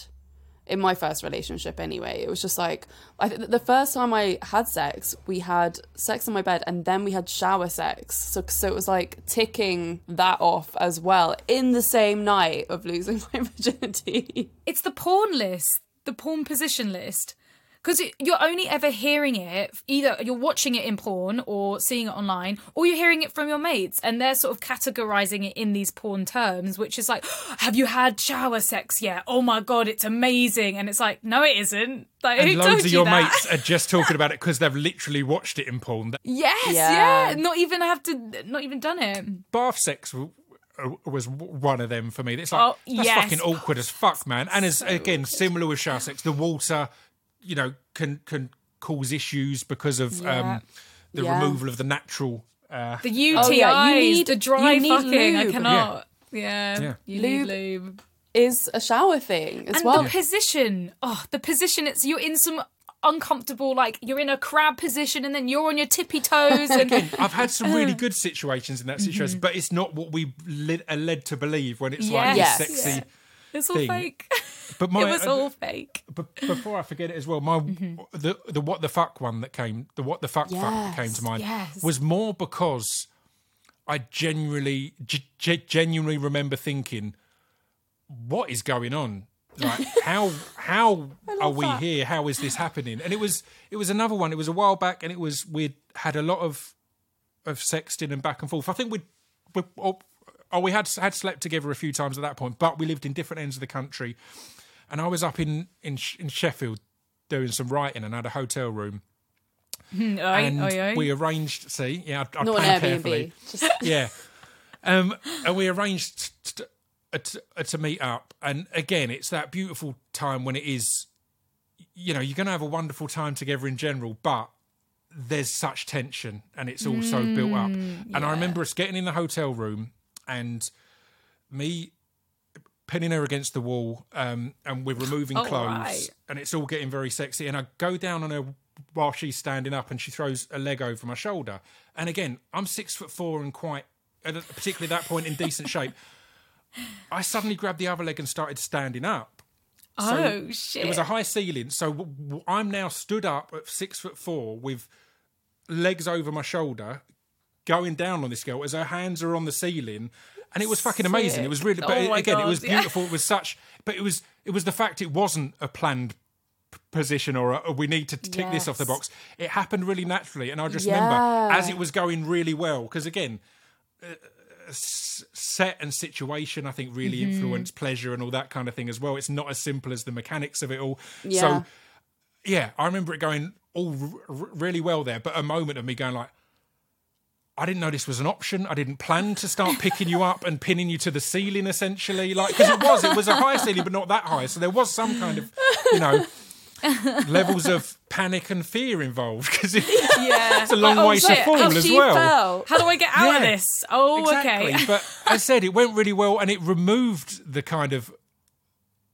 in my first relationship anyway. It was just like I th- the first time I had sex, we had sex in my bed and then we had shower sex. So so it was like ticking that off as well in the same night of losing my virginity. It's the porn list, the porn position list. Because you're only ever hearing it, either you're watching it in porn or seeing it online, or you're hearing it from your mates, and they're sort of categorizing it in these porn terms, which is like, have you had shower sex yet? Oh my god, it's amazing. And it's like, no, it isn't. Like, who And told loads of you your that? mates are just talking about it because they've literally watched it in porn. Yes, Yeah. yeah. Not even have to, not even done it. Bath sex w- w- was one of them for me. It's like Oh, that's yes. fucking awkward as fuck, man. And as again, similar with shower sex, the water, you know, can can cause issues because of Yeah. um, the Yeah. removal of the natural. Uh, The UTIs, Oh, yeah, you need- the dry you need fucking, I lube. cannot. Yeah, Yeah. you Lube. need lube. Is a shower thing as and well. the position oh the position it's you're in some uncomfortable like you're in a crab position and then you're on your tippy toes and I've had some really good situations in that situation, Mm-hmm. but it's not what we led, are led to believe when it's Yes. like Yes. sexy. Yeah. it's all thing. fake But my, it was all fake b- before I forget it as well, my Mm-hmm. the the what the fuck one that came, the what the fuck fuck that came to mind yes. was more because I genuinely g- genuinely remember thinking, what is going on? Like how how are we that. here? How is this happening? And it was it was another one. It was a while back, and it was we'd had a lot of of sexting and back and forth. I think we'd. we oh, oh, we had had slept together a few times at that point, but we lived in different ends of the country, and I was up in in, in Sheffield doing some writing and had a hotel room, Oi, and we arranged. See, yeah, I, I Not an carefully. Airbnb. Just Yeah, um, and we arranged t- t- t- uh, to meet up, and again, it's that beautiful time when it is, you know, you're going to have a wonderful time together in general, but there's such tension and it's all so built up. Mm, And I remember us getting in the hotel room and me pinning her against the wall um, and we're removing Oh, clothes right. and it's all getting very sexy. And I go down on her while she's standing up and she throws a leg over my shoulder. And again, I'm six foot four and quite, particularly at that point, in decent shape. I suddenly grabbed the other leg and started standing up. So oh shit! It was a high ceiling, so I'm now stood up at six foot four with legs over my shoulder, going down on this girl as her hands are on the ceiling, and it was fucking amazing. It was really, but Oh again, it God, was yeah. beautiful. It was such, but it was it was the fact it wasn't a planned p- position or, a, we need to tick this off the box. It happened really naturally, and I just Yeah. remember as it was going really well because again. uh, Set and situation, I think, really Mm-hmm. influence pleasure and all that kind of thing as well. It's not as simple as the mechanics of it all. Yeah. So, yeah, I remember it going all r- really well there, but a moment of me going like, I didn't know this was an option. I didn't plan to start picking you up and pinning you to the ceiling, essentially, like because it was, it was a high ceiling, but not that high. So there was some kind of, you know, levels of panic and fear involved because it's yeah. a long Like, oh, way to fall how as well. fell. How do I get out of this? Oh, exactly. okay. but I said it went really well, and it removed the kind of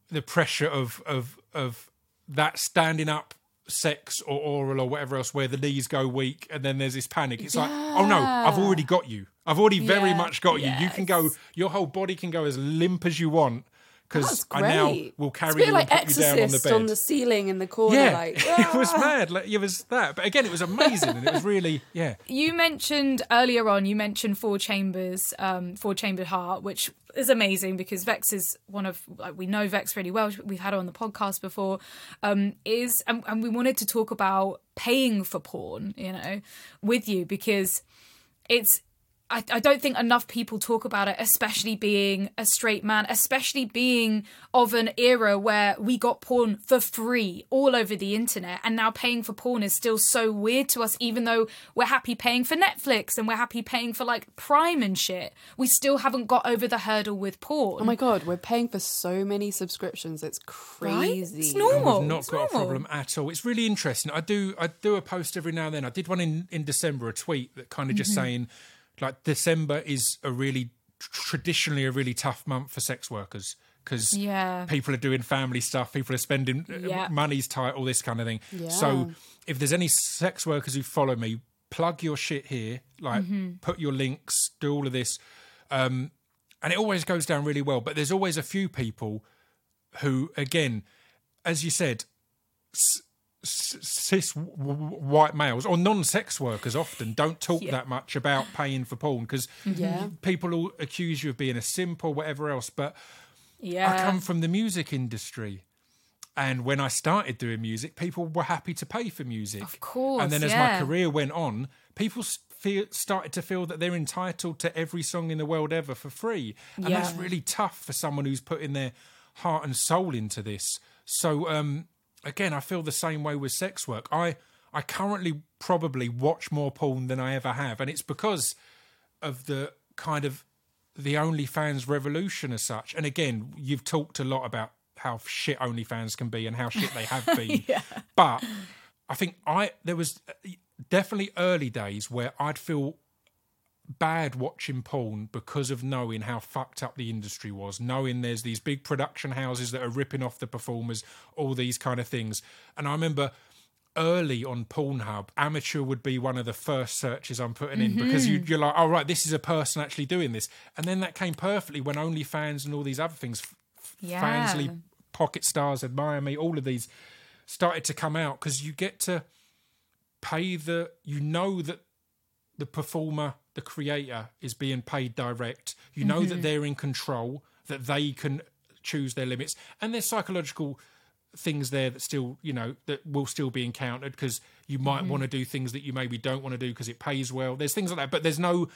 the pressure of of of that standing up sex or oral or whatever else where the knees go weak and then there's this panic. It's like oh no i've already got you. I've already very Yeah. much got you. You can go your whole body can go as limp as you want because i now will carry you like and put you down on the bed on the ceiling in the corner. yeah like it was "Ah." mad like it was that but again it was amazing and it was really yeah You mentioned earlier on, you mentioned Four Chambers, um, Four Chambered Heart, which is amazing because Vex is one of, like, we know Vex really well. We've had her on the podcast before. Um, is and, and we wanted to talk about paying for porn, you know, with you because it's I, I don't think enough people talk about it, especially being a straight man, especially being of an era where we got porn for free all over the internet. And now paying for porn is still so weird to us, even though we're happy paying for Netflix and we're happy paying for like Prime and shit. We still haven't got over the hurdle with porn. Oh my god, we're paying for so many subscriptions. It's crazy. It's normal. We've not It's got a problem at all. It's really interesting. I do I do a post every now and then. I did one in in December, a tweet that kind of Mm-hmm. just saying like December is a really traditionally a really tough month for sex workers because Yeah. people are doing family stuff, people are spending uh, Yeah. money's tight, all this kind of thing. Yeah. So if there's any sex workers who follow me, plug your shit here, like Mm-hmm. put your links, do all of this. Um, and it always goes down really well. But there's always a few people who, again, as you said, s- s- cis w- w- white males or non-sex workers often don't talk that much about paying for porn because Yeah. people will accuse you of being a simp or whatever else. But Yeah. I come from the music industry. And when I started doing music, people were happy to pay for music. Of course, And then as yeah. my career went on, people feel, started to feel that they're entitled to every song in the world ever for free. And that's really tough for someone who's putting their heart and soul into this. So um, again, I feel the same way with sex work. I I currently probably watch more porn than I ever have, and it's because of the kind of the OnlyFans revolution as such. And again, you've talked a lot about how shit OnlyFans can be and how shit they have been. But I think I there was uh, definitely early days where I'd feel bad watching porn because of knowing how fucked up the industry was, knowing there's these big production houses that are ripping off the performers, all these kind of things. And I remember early on Pornhub, amateur would be one of the first searches I'm putting in because mm-hmm. you, you're like, oh, right, this is a person actually doing this. And then that came perfectly when OnlyFans and all these other things, Yeah. Fansly, Pocket Stars, Admire Me, all of these started to come out because you get to pay the, you know that the performer, the creator, is being paid direct. You know that mm-hmm. they're in control, that they can choose their limits, and there's psychological things there that still, you know, that will still be encountered because you might mm-hmm. want to do things that you maybe don't want to do because it pays well. There's things like that, but there's no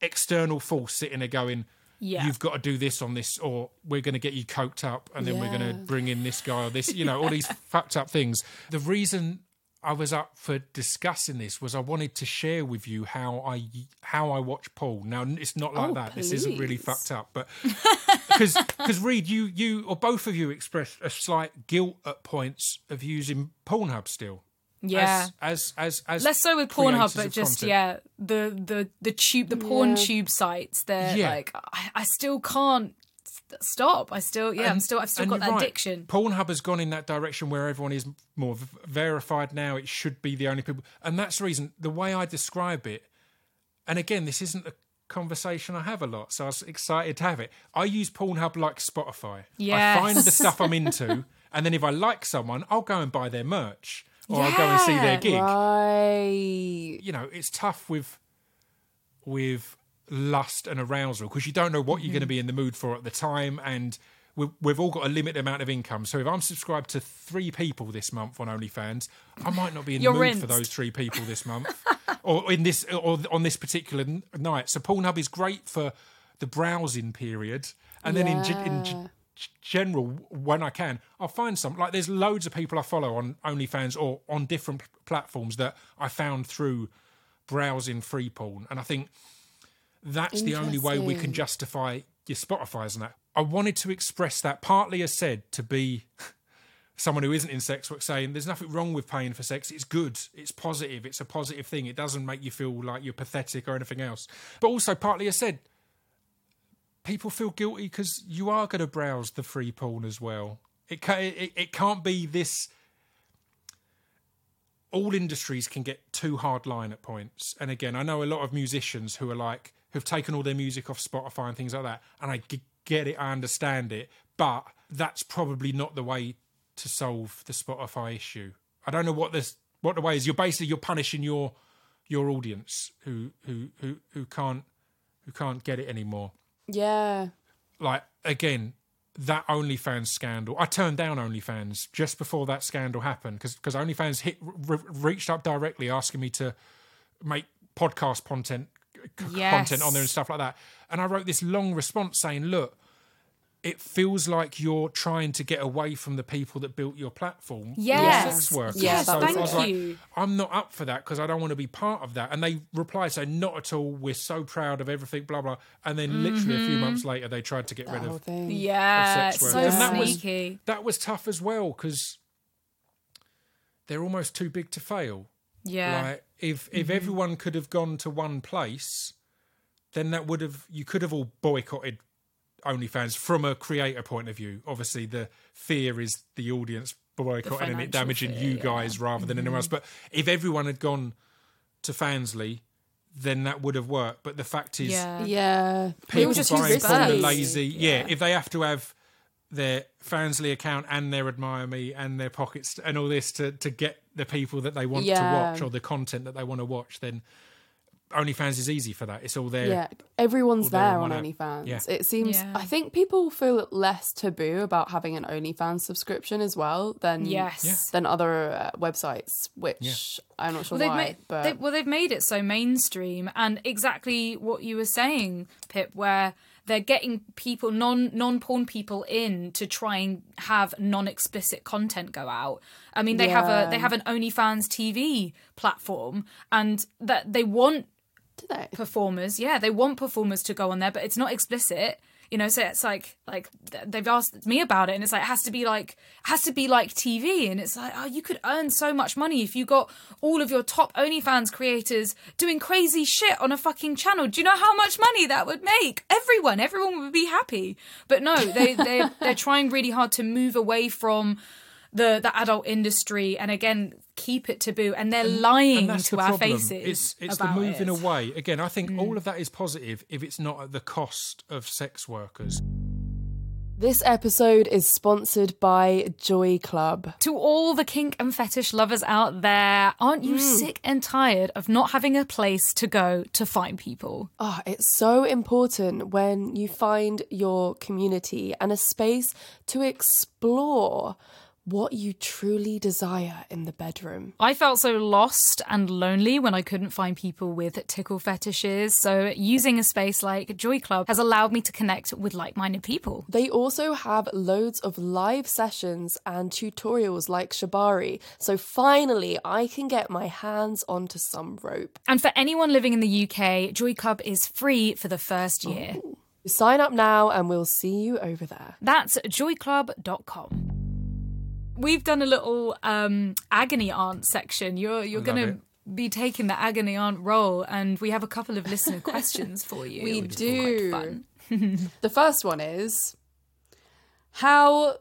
external force sitting there going. Yeah. You've got to do this on this, or we're going to get you coked up, and then we're going to bring in this guy or this, you know, all these fucked up things. The reason I was up for discussing this was I wanted to share with you how I how I watch porn. Now it's not like Oh, that. This isn't really fucked up, but because because Reed, you you or both of you expressed a slight guilt at points of using Pornhub still. Yeah. As as as, as Less so with Pornhub, but just content. yeah, the the the tube, the porn Yeah. tube sites. They're Yeah. like, I, I still can't stop. I still, yeah, I'm still, I've still got that right. addiction. Pornhub has gone in that direction where everyone is more v- verified now. It should be the only people, and that's the reason. The way I describe it, and again, this isn't a conversation I have a lot, so I was excited to have it. I use Pornhub like Spotify. I find the stuff I'm into, and then if I like someone, I'll go and buy their merch or I'll go and see their gig. Right. You know, it's tough with with lust and arousal because you don't know what you're going to mm-hmm. be in the mood for at the time and we've, we've all got a limited amount of income. So if i'm subscribed to three people this month on onlyfans i might not be in the mood for those three people this month. Or in this or on this particular night. So pornhub is great for the browsing period and then in, in general when i can i'll find some like there's loads of people i follow on onlyfans or on different p- platforms that i found through browsing free porn. And i think that's the only way we can justify your Spotify's and that. I wanted to express that partly as said to be someone who isn't in sex work saying there's nothing wrong with paying for sex. It's good. It's positive. It's a positive thing. It doesn't make you feel like you're pathetic or anything else. But also partly as said, people feel guilty because you are going to browse the free porn as well. It, ca- it, it can't be this all industries can get too hard line at points. And again, I know a lot of musicians who are like who've taken all their music off Spotify and things like that. And I g- get it, I understand it, but that's probably not the way to solve the Spotify issue. I don't know what this what the way is. You're basically you're punishing your your audience who who who who can't who can't get it anymore Yeah. like again that OnlyFans scandal. I turned down OnlyFans just before that scandal happened because because OnlyFans hit re- reached up directly asking me to make podcast content Yes. content on there and stuff like that. And I wrote this long response saying, "Look, it feels like you're trying to get away from the people that built your platform. the Yes. sex workers. Yes, so thank I was like, you. I'm not up for that because I don't want to be part of that. And they replied saying, "Not at all. We're so proud of everything." Blah blah. And then literally a Mm-hmm. few months later, they tried to get That rid of thing. Yeah, sex it's so workers. And that was- that was tough as well because they're almost too big to fail. Yeah. Like if if mm-hmm. everyone could have gone to one place, then that would have you could have all boycotted OnlyFans from a creator point of view. Obviously, the fear is the audience boycotting and it damaging fear, you yeah. guys rather than anyone else. Mm-hmm. But if everyone had gone to Fansly, then that would have worked. But the fact is, yeah. Yeah. people just buying use porn are space. lazy. Yeah. if they have to have their Fansly account and their Admire Me and their pockets and all this to to get the people that they want to watch or the content that they want to watch, then OnlyFans is easy for that. It's all there. Yeah, everyone's All there there in on one app. OnlyFans. Yeah. It seems. Yeah. I think people feel less taboo about having an OnlyFans subscription as well than Yes. Than other uh, websites, which I'm not sure Well, they've why. made but they, well, they've made it so mainstream, and exactly what you were saying, Pip, where they're getting people non non porn people in to try and have non explicit content go out. I mean, they have a they have an OnlyFans TV platform, and that they want do they? performers yeah they want performers to go on there but it's not explicit you know so it's like like they've asked me about it and it's like it has to be like has to be like tv and it's like oh you could earn so much money if you got all of your top onlyfans creators doing crazy shit on a fucking channel. Do you know how much money that would make? Everyone everyone would be happy. But no they they they're trying really hard to move away from the the adult industry and again keep it taboo and they're lying And that's to the our problem. faces It's it's the moving it. Mm. away. Again, I think all of that is positive if it's not at the cost of sex workers. This episode is sponsored by Joy Club. To all the kink and fetish lovers out there, aren't you sick and tired of not having a place to go to find people? Oh, it's so important when you find your community and a space to explore what you truly desire in the bedroom. I felt so lost and lonely when I couldn't find people with tickle fetishes, so using a space like Joy Club has allowed me to connect with like minded people. They also have loads of live sessions and tutorials like Shibari, so finally I can get my hands onto some rope. And for anyone living in the UK, Joy Club is free for the first year. Sign up now and we'll see you over there. That's joyclub.com. We've done a little um, agony aunt section. You're you're Love going to it. be taking the agony aunt role, and we have a couple of listener questions for you. We do. The first one is How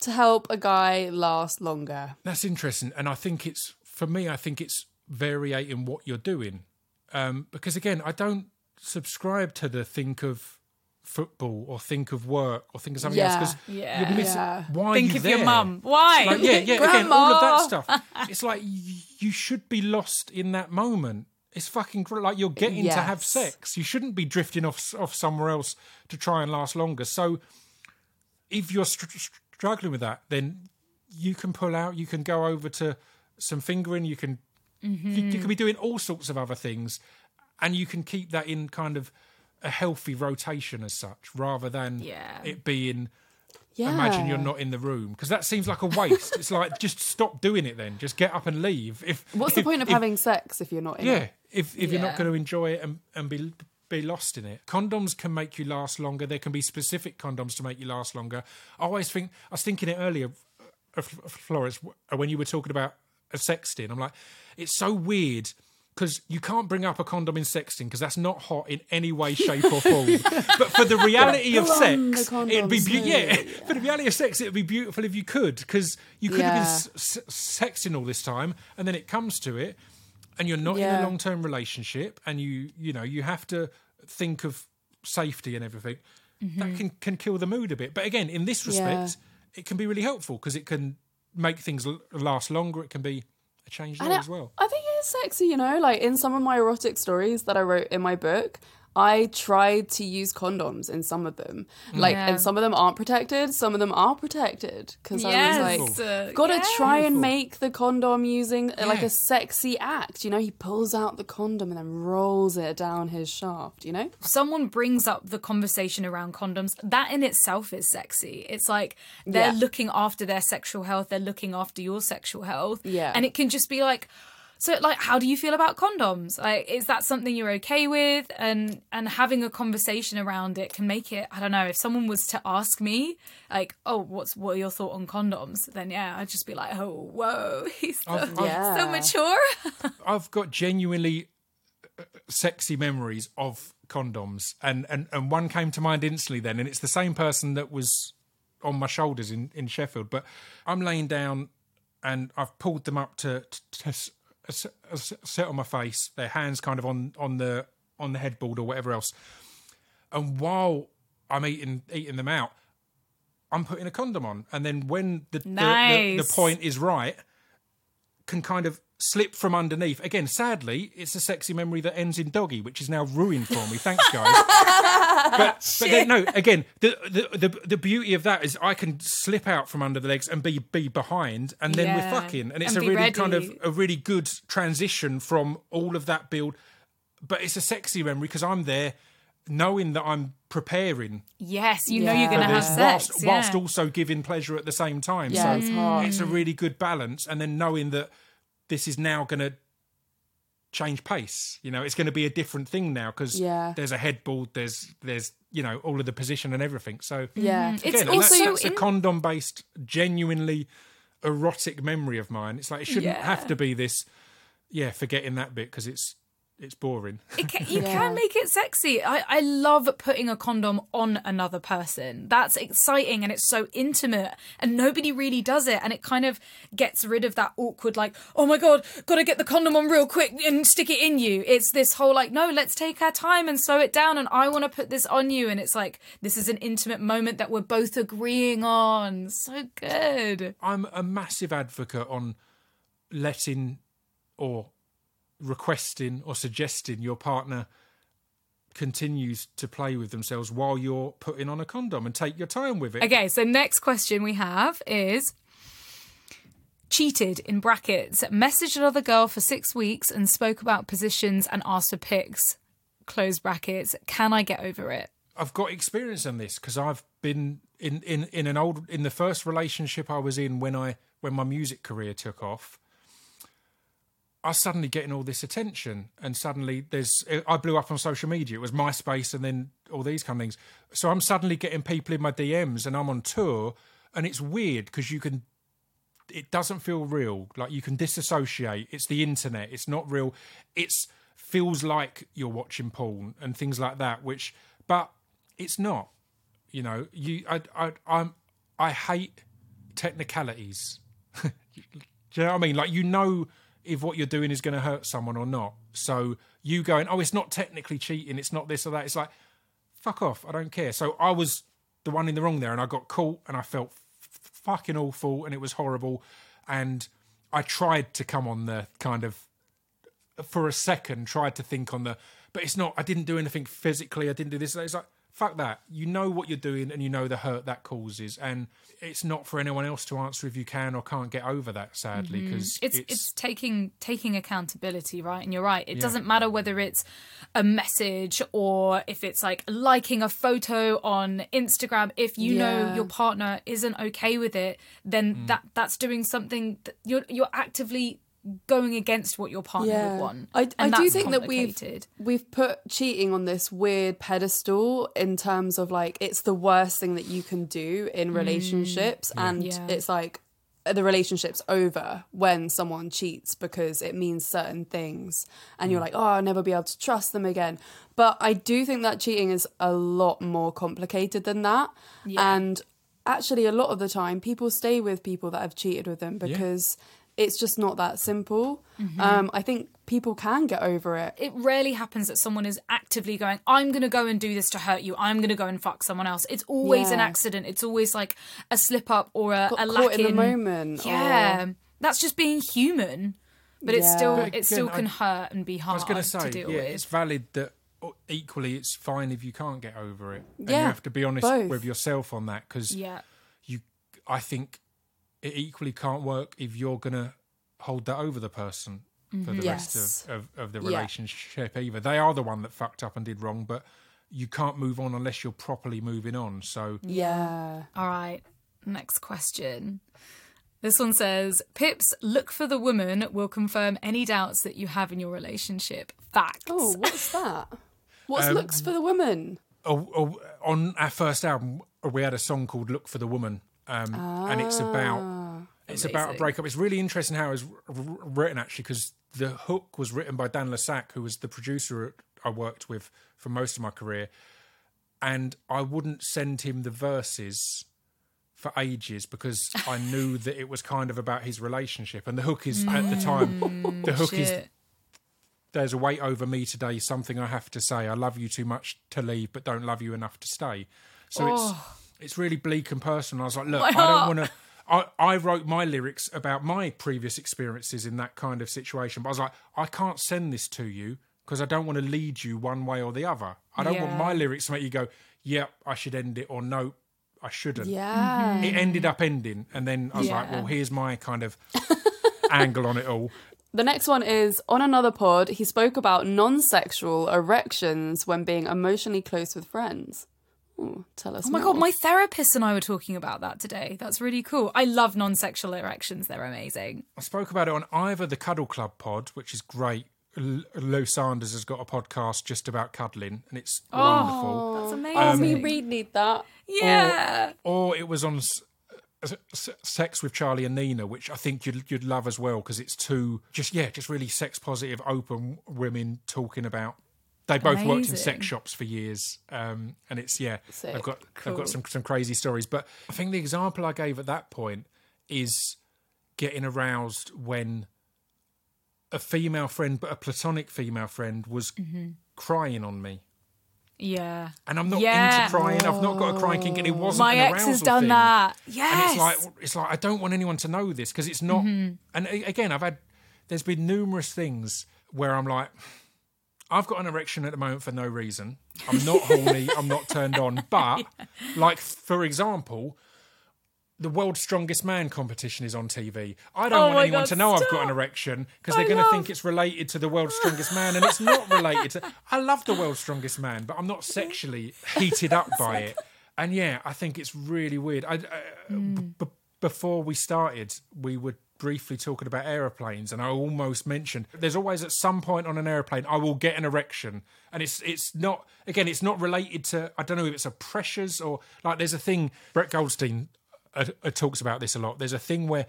to help a guy last longer. That's interesting, and I think it's for me. I think it's variating what you're doing, um, because again, I don't subscribe to the think of football or think of work or think of something Yeah. else because Yeah. you're missing. Yeah. Why are Think you of your mum. Why? Like, yeah, yeah. Again, all of that stuff. It's like y- you should be lost in that moment. It's fucking gr- like you're getting to have sex. You shouldn't be drifting off off somewhere else to try and last longer. So, if you're str- str- struggling with that, then you can pull out. You can go over to some fingering. You can you, you mm-hmm. can be doing all sorts of other things, and you can keep that in kind of a healthy rotation as such, rather than Yeah. it being Yeah. imagine you're not in the room because that seems like a waste. it's like just stop doing it then. Just get up and leave. If What's the point of if- having sex if you're not in Yeah, it? if if you're not going to enjoy it and and be be lost in it. Condoms can make you last longer. There can be specific condoms to make you last longer. I always think I was thinking it earlier, uh, Florence, when you were talking about a sexting. I'm like, it's so weird. Because you can't bring up a condom in sexting because that's not hot in any way, shape, or form. but for the reality of Pull on the sex, condom it'd be be- yeah. smooth, For the reality of sex, it'd be beautiful if you could, because you could have been Yeah. s- s- sexting all this time, and then it comes to it, and you're not in a long term relationship, and you you know you have to think of safety and everything. That mm-hmm. can can kill the mood a bit. But again, in this respect, it can be really helpful because it can make things l- last longer. It can be a change there as well. I think it's sexy, you know, like in some of my erotic stories that I wrote in my book, I tried to use condoms in some of them. Like, Yeah. and some of them aren't protected, some of them are protected. Because I was like, uh, gotta yeah. try and make the condom using uh, like a sexy act. You know, he pulls out the condom and then rolls it down his shaft, you know? someone brings up the conversation around condoms, that in itself is sexy. It's like they're Yeah. looking after their sexual health, they're looking after your sexual health. Yeah. And it can just be like, so like how do you feel about condoms? Like is that something you're okay with? And and having a conversation around it can make it, I don't know, if someone was to ask me, like, oh, what's what are your thoughts on condoms? Then yeah, I'd just be like, oh, whoa, he's so, I've- I've- Yeah. so mature. I've got genuinely uh, sexy memories of condoms, and, and and one came to mind instantly. Then, and it's the same person that was on my shoulders in in Sheffield. But I'm laying down, and I've pulled them up to, to, to s- s- s- sit on my face. Their hands kind of on on the on the headboard or whatever else. And while I'm eating eating them out, I'm putting a condom on, and then when the the, the, the point is right, can kind of slip from underneath. Again, sadly, it's a sexy memory that ends in doggy, which is now ruined for me. Thanks, guys. but but then, no, again, the, the the the beauty of that is I can slip out from under the legs and be be behind, and then Yeah. we're fucking, and it's And a really kind of a really good transition from all of that build. But it's a sexy memory because I'm there, knowing that I'm preparing yes, you know you're gonna have sex. whilst, whilst also giving pleasure at the same time. Yeah, so it's hard. it's a really good balance, and then knowing that this is now going to change pace. You know, it's going to be a different thing now because Yeah. there's a headboard, there's there's you know all of the position and everything. So Yeah. Mm-hmm. It's again, and also that's, that's a condom based, genuinely erotic memory of mine. It's like it shouldn't Yeah. have to be this. Yeah, forgetting that bit because it's it's boring. It can, you Yeah. can make it sexy. I, I love putting a condom on another person. That's exciting and it's so intimate and nobody really does it. And it kind of gets rid of that awkward, like, oh my God, gotta get the condom on real quick and stick it in you. It's this whole, like, no, let's take our time and sew it down. And I wanna put this on you. And it's like, this is an intimate moment that we're both agreeing on. So good. I'm a massive advocate on letting or requesting or suggesting your partner continues to play with themselves while you're putting on a condom and take your time with it. Okay, so next question we have is cheated in brackets, messaged another girl for six weeks and spoke about positions and asked for pics. Close brackets. Can I get over it? I've got experience on this because I've been in, in, in an old in the first relationship I was in when I when my music career took off. Was suddenly getting all this attention, and suddenly there's I blew up on social media. It was MySpace, and then all these kind of things. So I'm suddenly getting people in my DMs, and I'm on tour, and it's weird because you can. It doesn't feel real. Like you can disassociate. It's the internet. It's not real. It's feels like you're watching porn and things like that. Which, but it's not. You know, you I I I'm I hate technicalities. Do you know what I mean? Like you know if what you're doing is going to hurt someone or not. So you going, oh, it's not technically cheating. It's not this or that. It's like, fuck off. I don't care. So I was the one in the wrong there, and I got caught, and I felt f- fucking awful, and it was horrible. And I tried to come on the kind of for a second, tried to think on the, but it's not. I didn't do anything physically. I didn't do this. It's like fuck that. You know what you're doing, and you know the hurt that causes, and it's not for anyone else to answer if you can or can't get over that. Sadly, mm-hmm. because it's, it's taking taking accountability right? And you're right. It doesn't matter whether it's a message or if it's like liking a photo on instagram. If you know your partner isn't okay with it then mm. that that's doing something that you're you're actively going against what your partner would want. I, I do think that we've we've put cheating on this weird pedestal in terms of like it's the worst thing that you can do in mm. relationships, and Yeah. it's like the relationship's over when someone cheats because it means certain things, and you're mm. like, oh, I'll never be able to trust them again. But I do think that cheating is a lot more complicated than that, Yeah. and actually, a lot of the time, people stay with people that have cheated with them because. It's just not that simple. Um, I think people can get over it. it rarely happens that someone is actively going i'm going to go and do this to hurt you. I'm going to go and fuck someone else. It's always an accident. It's always like a slip up or a, Got a caught lack in the moment, yeah. Or- that's just being human but it's still But it still again, can I- hurt and be I hard was going to to deal yeah, with. it's valid that oh, equally it's fine if you can't get over it. And Yeah, you have to be honest both. with yourself on that because yeah. you, I think it equally can't work if you're going to hold that over the person for the Yes. rest of, of, of the Yeah. relationship either. They are the one that fucked up and did wrong, but you can't move on unless you're properly moving on. So Yeah. all right next question this one says pips look for the woman will confirm any doubts that you have in your relationship facts Oh, what's that? What's Um, looks for the woman? oh, oh, on our first album, we had a song called "Look for the Woman," um, and it's about it's about a breakup. It's really interesting how it was r- r- written actually, because the hook was written by Dan Le Sac, who was the producer I worked with for most of my career, and I wouldn't send him the verses for ages because I knew that it was kind of about his relationship, and the hook is at the time the hook is there's a weight over me today, something I have to say. I love you too much to leave, but don't love you enough to stay. So it's it's really bleak and personal. I was like, look. I don't want to. I, I wrote my lyrics about my previous experiences in that kind of situation, but I was like, I can't send this to you because I don't want to lead you one way or the other. I don't want my lyrics to make you go, yep, I should end it, or no, I shouldn't. Yeah. It ended up ending, and then I was like, well, here's my kind of angle on it all. The next one is on another pod, he spoke about non sexual erections when being emotionally close with friends. Ooh, tell us Oh my more. god, my therapist and I were talking about that today. That's really cool. I love non-sexual erections; they're amazing. I spoke about it on either the Cuddle Club pod, which is great. L- Lou Sanders has got a podcast just about cuddling, and it's oh, wonderful. That's Oh, amazing. me Reed need that. yeah. Or it was on S- S- Sex with Charlie and Nina, which I think you'd you'd love as well because it's two just yeah, just really sex positive, open women talking about. They both worked in sex shops for years, um, and it's yeah, Sick. they've got they've got some some crazy stories. But I think the example I gave at that point is getting aroused when a female friend, but a platonic female friend, was Mm-hmm. crying on me. Yeah. And I'm not Yeah. into crying. I've not got a crying kink, and it wasn't. My ex has done thing. that. And it's like it's like I don't want anyone to know this because it's not. Mm-hmm. And again, I've had there's been numerous things where I'm like, I've got an erection at the moment for no reason. I'm not horny. I'm not turned on. But like for example. The world's strongest man competition is on TV. I don't Oh want anyone God, to know I've got an erection because they're going to think it's related to the world's strongest man, and it's not related to. I love the world's strongest man, but I'm not sexually heated up by it. And yeah, I think it's really weird. I, uh, b- b- before we started, we were briefly talking about aeroplanes, and I almost mentioned there's always at some point on an airplane I will get an erection, and it's it's not again it's not related to I don't know if it's a pressures or like there's a thing Brett Goldstein uh, uh, talks about this a lot. There's a thing where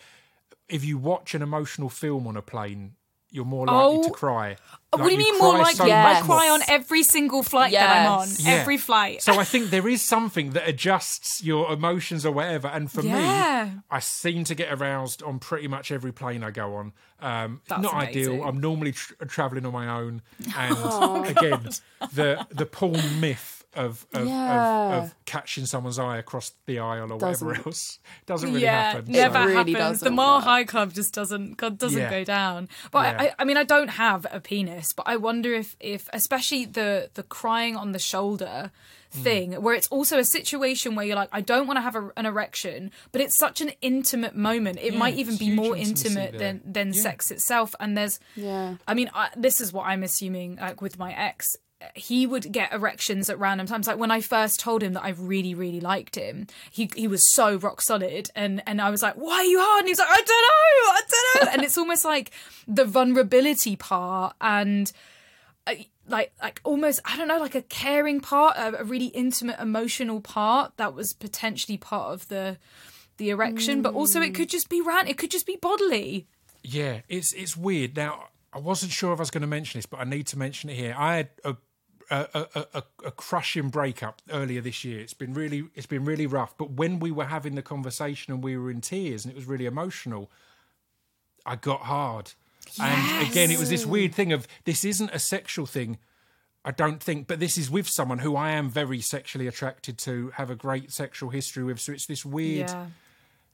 if you watch an emotional film on a plane, you're more likely Oh. to cry. what do you Like, mean more cry like so Yes. I cry on every single flight that I'm on. Yeah. Every flight. So I think there is something that adjusts your emotions or whatever. And for Yeah. me, I seem to get aroused on pretty much every plane I go on. Um, That's not amazing. ideal. I'm normally tr- traveling on my own, and again, the the porn myth of of, Yeah. of of catching someone's eye across the aisle or Doesn't- whatever else doesn't really yeah, happen. never So- Really happens. The doesn't work. High Club just doesn't God, doesn't Yeah. go down. But Yeah. I, I mean, I don't have a penis, but I wonder if, if especially the the crying on the shoulder Hmm. thing, where it's also a situation where you're like, I don't want to have a, an erection, but it's such an intimate moment. It Yeah, might even be more intimate there. than than Yeah. sex itself. And there's Yeah. I mean, I, this is what I'm assuming. Like with my ex, he would get erections at random times. Like when I first told him that I really, really liked him, he he was so rock solid, and and I was like, "Why are you hard?" And he's like, "I don't know, I don't know." and it's almost like the vulnerability part and. uh, Like, like almost, I don't know, like a caring part, a, a really intimate, emotional part that was potentially part of the, the erection, but also it could just be rant, it could just be bodily. Yeah, it's it's weird. Now, I wasn't sure if I was going to mention this, but I need to mention it here. I had a a, a, a, crushing breakup earlier this year. It's been really it's been really rough. But when we were having the conversation and we were in tears and it was really emotional, I got hard. And again, it was this weird thing of this isn't a sexual thing. I don't think, but this is with someone who I am very sexually attracted to, have a great sexual history with. So it's this weird Yeah.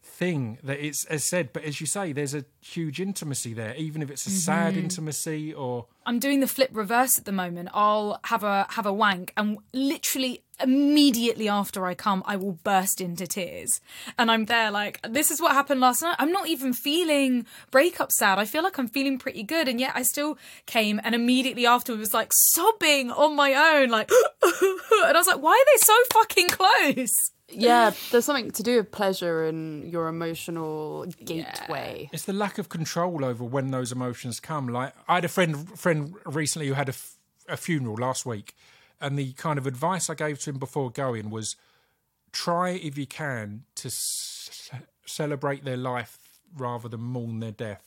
Thing that it's as said but as you say there's a huge intimacy there even if it's a sad Mm-hmm. intimacy or I'm doing the flip reverse at the moment. I'll have a have a wank and literally immediately after I come I will burst into tears. And I'm there like this is what happened last night. I'm not even feeling breakup sad. I feel like I'm feeling pretty good and yet I still came and immediately afterwards was like sobbing on my own like and I was like why are they so fucking close? Yeah, there's something to do with pleasure and your emotional gateway. it's the lack of control over when those emotions come like i had a friend friend recently who had a, f- a funeral last week and the kind of advice i gave to him before going was try if you can to s- celebrate their life rather than mourn their death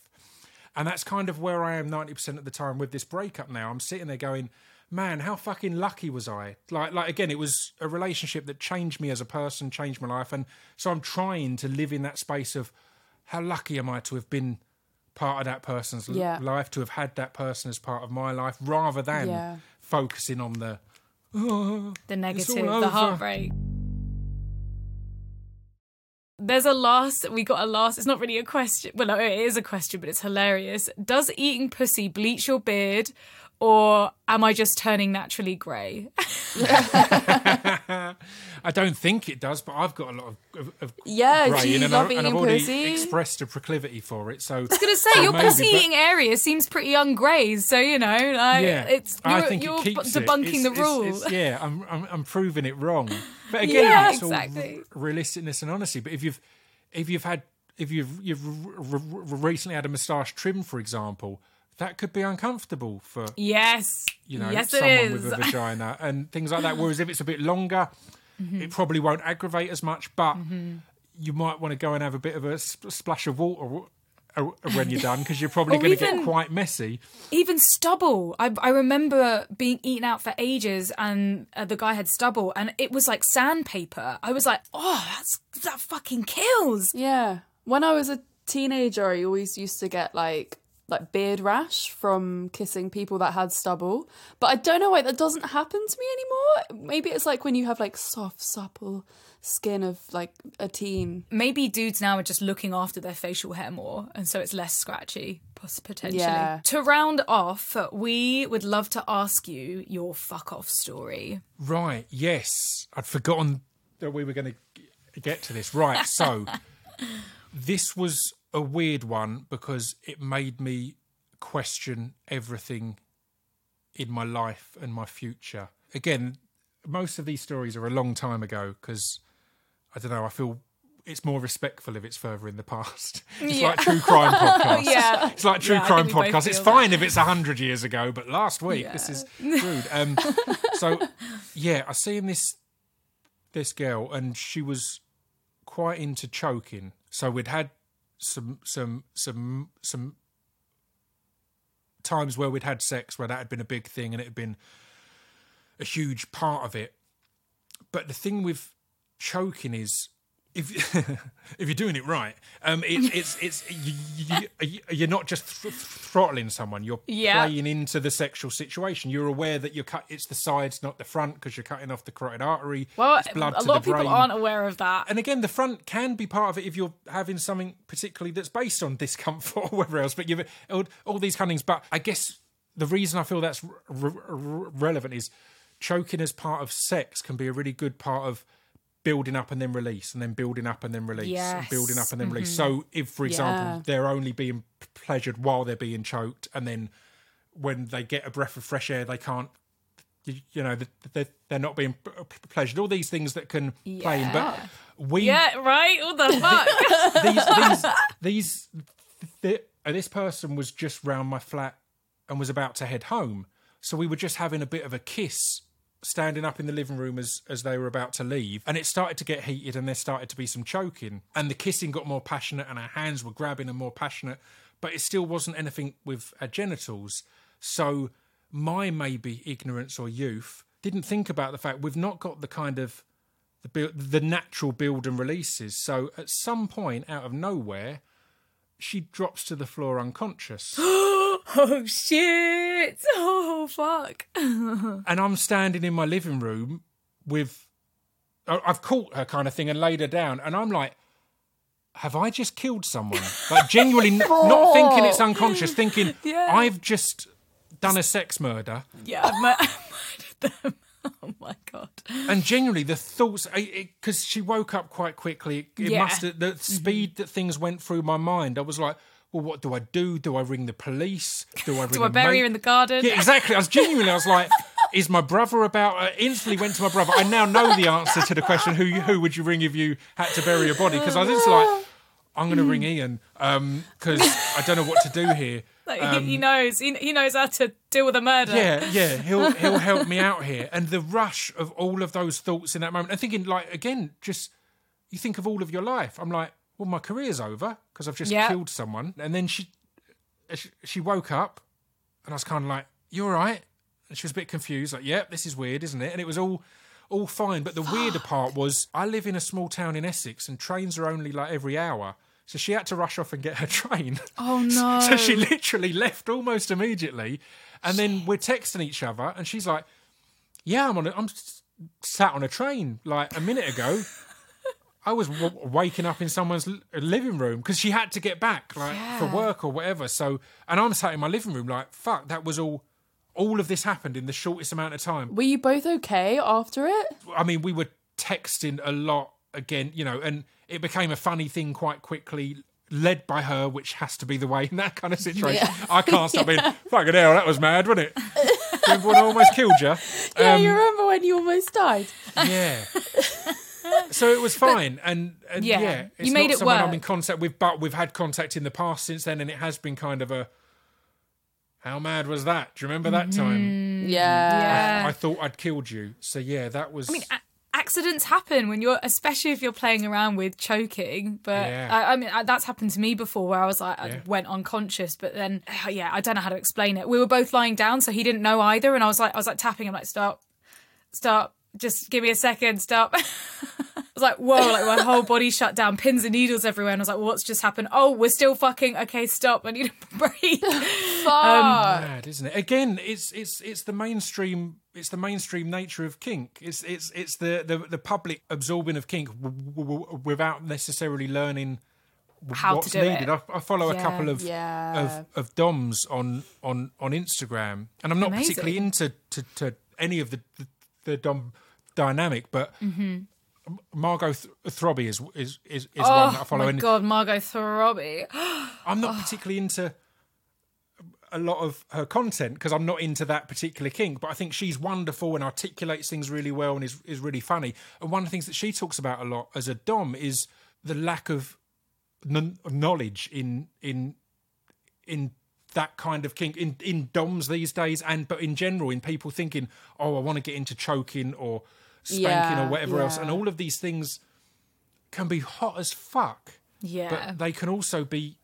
And that's kind of where I am 90% of the time with this breakup now. I'm sitting there going, man, how fucking lucky was I? Like, like again, it was a relationship that changed me as a person, changed my life. And so I'm trying to live in that space of how lucky am I to have been part of that person's Yeah. life, to have had that person as part of my life, rather than Yeah. focusing on the, oh, the negative, the heartbreak. There's a last, we got a last, it's not really a question. Well, no, it is a question, but it's hilarious. Does eating pussy bleach your beard or am I just turning naturally grey? I don't think it does, but I've got a lot of, of, of Yeah, grey you in, and, I, and I've already pussy? expressed a proclivity for it. So I was going to say, so your maybe, pussy eating area seems pretty ungrazed, so, you know, like, Yeah, it's, you're, I think you're it keeps it. debunking It's- the it's- rule. it's- yeah, I'm, I'm I'm proving it wrong. But again, Yeah, it's all exactly. r- realisticness and honesty. But if you've if you've had if you've you've r- r- recently had a moustache trim, for example, that could be uncomfortable for yes. you know yes, someone is. with a vagina and things like that. Whereas if it's a bit longer, Mm-hmm. it probably won't aggravate as much, but you might want to go and have a bit of a splash of water. uh, When you're done, because you're probably going to get quite messy. even stubble. I, I remember being eaten out for ages, and uh, the guy had stubble, and it was like sandpaper. I was like, oh, that's that fucking kills. Yeah. When I was a teenager, I always used to get like like beard rash from kissing people that had stubble. But I don't know why that doesn't happen to me anymore. Maybe it's like when you have like soft, supple skin of like a teen. Maybe dudes now are just looking after their facial hair more, and so it's less scratchy, potentially. Yeah. To round off, we would love to ask you your fuck off story. Right, yes. I'd forgotten that we were going to get to this. Right, so this was a weird one because it made me question everything in my life and my future. Again, most of these stories are a long time ago because I don't know, I feel it's more respectful if it's further in the past. It's Yeah. like true crime podcasts. Yeah. It's like true Yeah, crime think we both podcasts. It's feel that. fine if it's a hundred years ago, but last week this is rude. Um, so yeah, I seen this this girl, and she was quite into choking. So we'd had some some some some times where we'd had sex where that had been a big thing and it had been a huge part of it. But the thing with choking is if if you're doing it right, um, it, it's it's you, you, you're not just th- throttling someone. You're Yeah. playing into the sexual situation. You're aware that you're cut. It's the sides, not the front, because you're cutting off the carotid artery. Well, it's blood a lot of people brain. aren't aware of that. And again, the front can be part of it if you're having something particularly that's based on discomfort or whatever else. But you've all, all these kind of things. But I guess the reason I feel that's r- r- relevant is choking as part of sex can be a really good part of building up and then release, and then building up and then release, and building up and then release. Mm-hmm. So if, for example, Yeah. they're only being pleasured while they're being choked, and then when they get a breath of fresh air, they can't. You, know, they're, they're not being pleasured. All these things that can play in, but we Yeah, right? What the fuck? these these these th- this person was just round my flat and was about to head home. So we were just having a bit of a kiss standing up in the living room as as they were about to leave and it started to get heated and there started to be some choking and the kissing got more passionate and our hands were grabbing and more passionate but it still wasn't anything with our genitals. So my maybe ignorance or youth didn't think about the fact we've not got the kind of the build, the natural build and releases. So at some point, out of nowhere, she drops to the floor unconscious, oh, shit. Oh, fuck. and I'm standing in my living room with. I've caught her kind of thing and laid her down, and I'm like, "Have I just killed someone?" Like genuinely, n- not thinking it's unconscious, oh. thinking Yeah. I've just done a sex murder. Yeah, I've mur- I've murdered them. Oh, my God. and genuinely the thoughts because she woke up quite quickly it, Yeah. must have the mm-hmm. speed that things went through my mind i was like well what do i do do i ring the police do i ring Do I bury mate? her in the garden? yeah exactly i was genuinely i was like is my brother about I instantly went to my brother i now know the answer to the question who who would you ring if you had to bury your body because i was just like i'm going to ring ian because i don't know what to do here Like, he, he knows. He, he knows how to deal with a murder. Um, yeah, yeah, he'll he'll help me out here. And the rush of all of those thoughts in that moment, and thinking like again, just you think of all of your life. I'm like, well, my career's over because I've just Yeah. killed someone. And then she, uh, she she woke up, and I was kind of like, you all right? And she was a bit confused, like, yep, this is weird, isn't it? And it was all all fine. But the weirder part was, I live in a small town in Essex, and trains are only like every hour. So she had to rush off and get her train. Oh, no. So she literally left almost immediately, and then we're texting each other, and she's like, "Yeah, I'm on. A, I'm sat on a train like a minute ago. I was w- waking up in someone's l- living room because she had to get back like for work or whatever. So, and I'm sat in my living room like, fuck, that was all. All of this happened in the shortest amount of time. Were you both okay after it? I mean, we were texting a lot again, you know, and it became a funny thing quite quickly, led by her, which has to be the way in that kind of situation. Yeah. I can't stop being, fucking hell, that was mad, wasn't it? Remember when I almost killed you? Yeah, Um, you remember when you almost died? Yeah. so it was fine, and, and yeah, Yeah, it's you made not it someone I'm in contact with, but we've had contact in the past since then, and it has been kind of a. How mad was that? Do you remember that mm-hmm. time? Yeah. Yeah. I thought I'd killed you. So yeah, that was. I mean, a- accidents happen when you're, especially if you're playing around with choking. But Yeah. I, I mean, I, that's happened to me before, where I was like, Yeah. I went unconscious, but then, uh, yeah, I don't know how to explain it. We were both lying down, so he didn't know either, and I was like, I was like tapping him, like, stop, stop, just give me a second, stop. I was like, whoa, like my whole body shut down, pins and needles everywhere. And I was like, what's just happened? Oh, we're still fucking. Okay, stop. I need to breathe. Fuck. Um, mad, isn't it? Again, it's it's it's the mainstream. It's the mainstream nature of kink. It's it's it's the the, the public absorbing of kink w- w- w- without necessarily learning How what's to do needed. it. I, I follow a couple of Yeah. of of DOMs on on on Instagram, and I'm not Amazing. particularly into to, to any of the, the the DOM dynamic, but. Mm-hmm. Margot Th- Throbby is is is, is one that I oh follow. oh my and god, Margot Throbby. I'm not particularly into a lot of her content because I'm not into that particular kink, but I think she's wonderful and articulates things really well and is, is really funny. And one of the things that she talks about a lot as a Dom is the lack of kn- knowledge in in in that kind of kink in in DOMs these days and but in general in people thinking, oh, I want to get into choking or spanking Yeah, or whatever else. And all of these things can be hot as fuck Yeah. but they can also be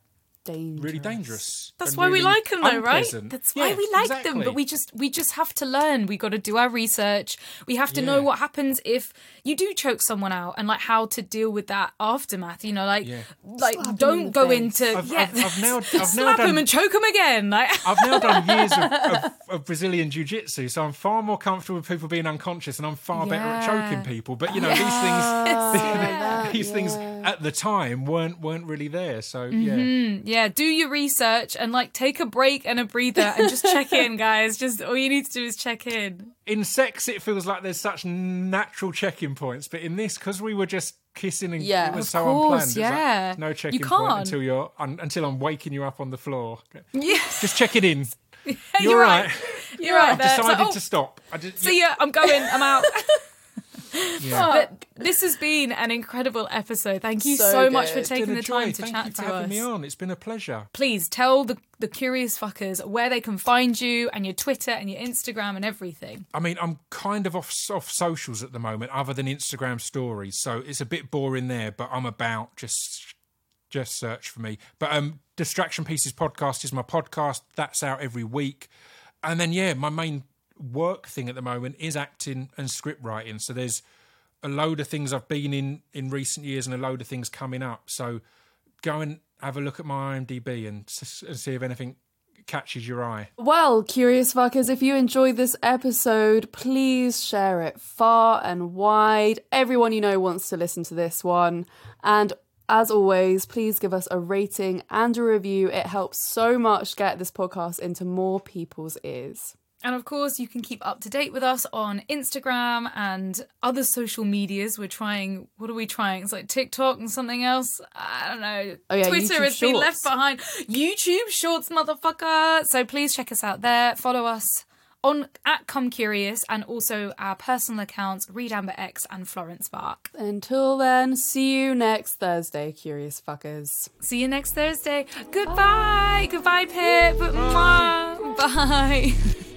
dangerous. really dangerous. That's and why we like them, though, right? That's why Yeah, we like exactly. them. But we just we just have to learn. We got to do our research. We have to know what happens if you do choke someone out, and like how to deal with that aftermath. You know, like Yeah. like Slap 'em don't the go face. into I've- yeah. I've- I've now- I've now slap done- him and choke him again. Like I've now done years of, of, of Brazilian jiu jitsu, so I'm far more comfortable with people being unconscious and I'm far better at choking people. But you know, these things these things at the time weren't weren't really there. So yeah. Mm-hmm. yeah, do your research and like take a break and a breather and just check in, guys. Just all you need to do is check in. In sex it feels like there's such natural check-in points, but in this, because we were just kissing and Yeah. it was so course, unplanned. it's like, yeah. no check-in point until you're un, until I'm waking you up on the floor. Yeah, Just check it in. you're, You're right. right. You're right. I've there. Like, decided oh, to stop. I just, See ya. I'm going. I'm out. Yeah. But this has been an incredible episode. Thank you so, So much for taking the time to Thank chat you for to having us. me on. It's been a pleasure. Please tell the, the curious fuckers where they can find you and your Twitter and your Instagram and everything. I mean, I'm kind of off off socials at the moment, other than Instagram stories, so it's a bit boring there. But I'm about just just search for me. But um, Distraction Pieces podcast is my podcast. That's out every week, and then yeah, my main work thing at the moment is acting and script writing. So there's a load of things I've been in in recent years, and a load of things coming up. So go and have a look at my IMDb and, and see if anything catches your eye. Well, curious fuckers, if you enjoyed this episode, please share it far and wide. Everyone you know wants to listen to this one. And as always, please give us a rating and a review. It helps so much get this podcast into more people's ears. And of course, you can keep up to date with us on Instagram and other social medias. We're trying, what are we trying? It's like TikTok and something else. I don't know. Oh, yeah, Twitter YouTube has been left behind. YouTube Shorts, motherfucker. So please check us out there. Follow us on at Come Curious and also our personal accounts, Reed Amber X and Florence Bark. Until then, see you next Thursday, curious fuckers. See you next Thursday. Goodbye. Goodbye, Pip. Mwah. Bye.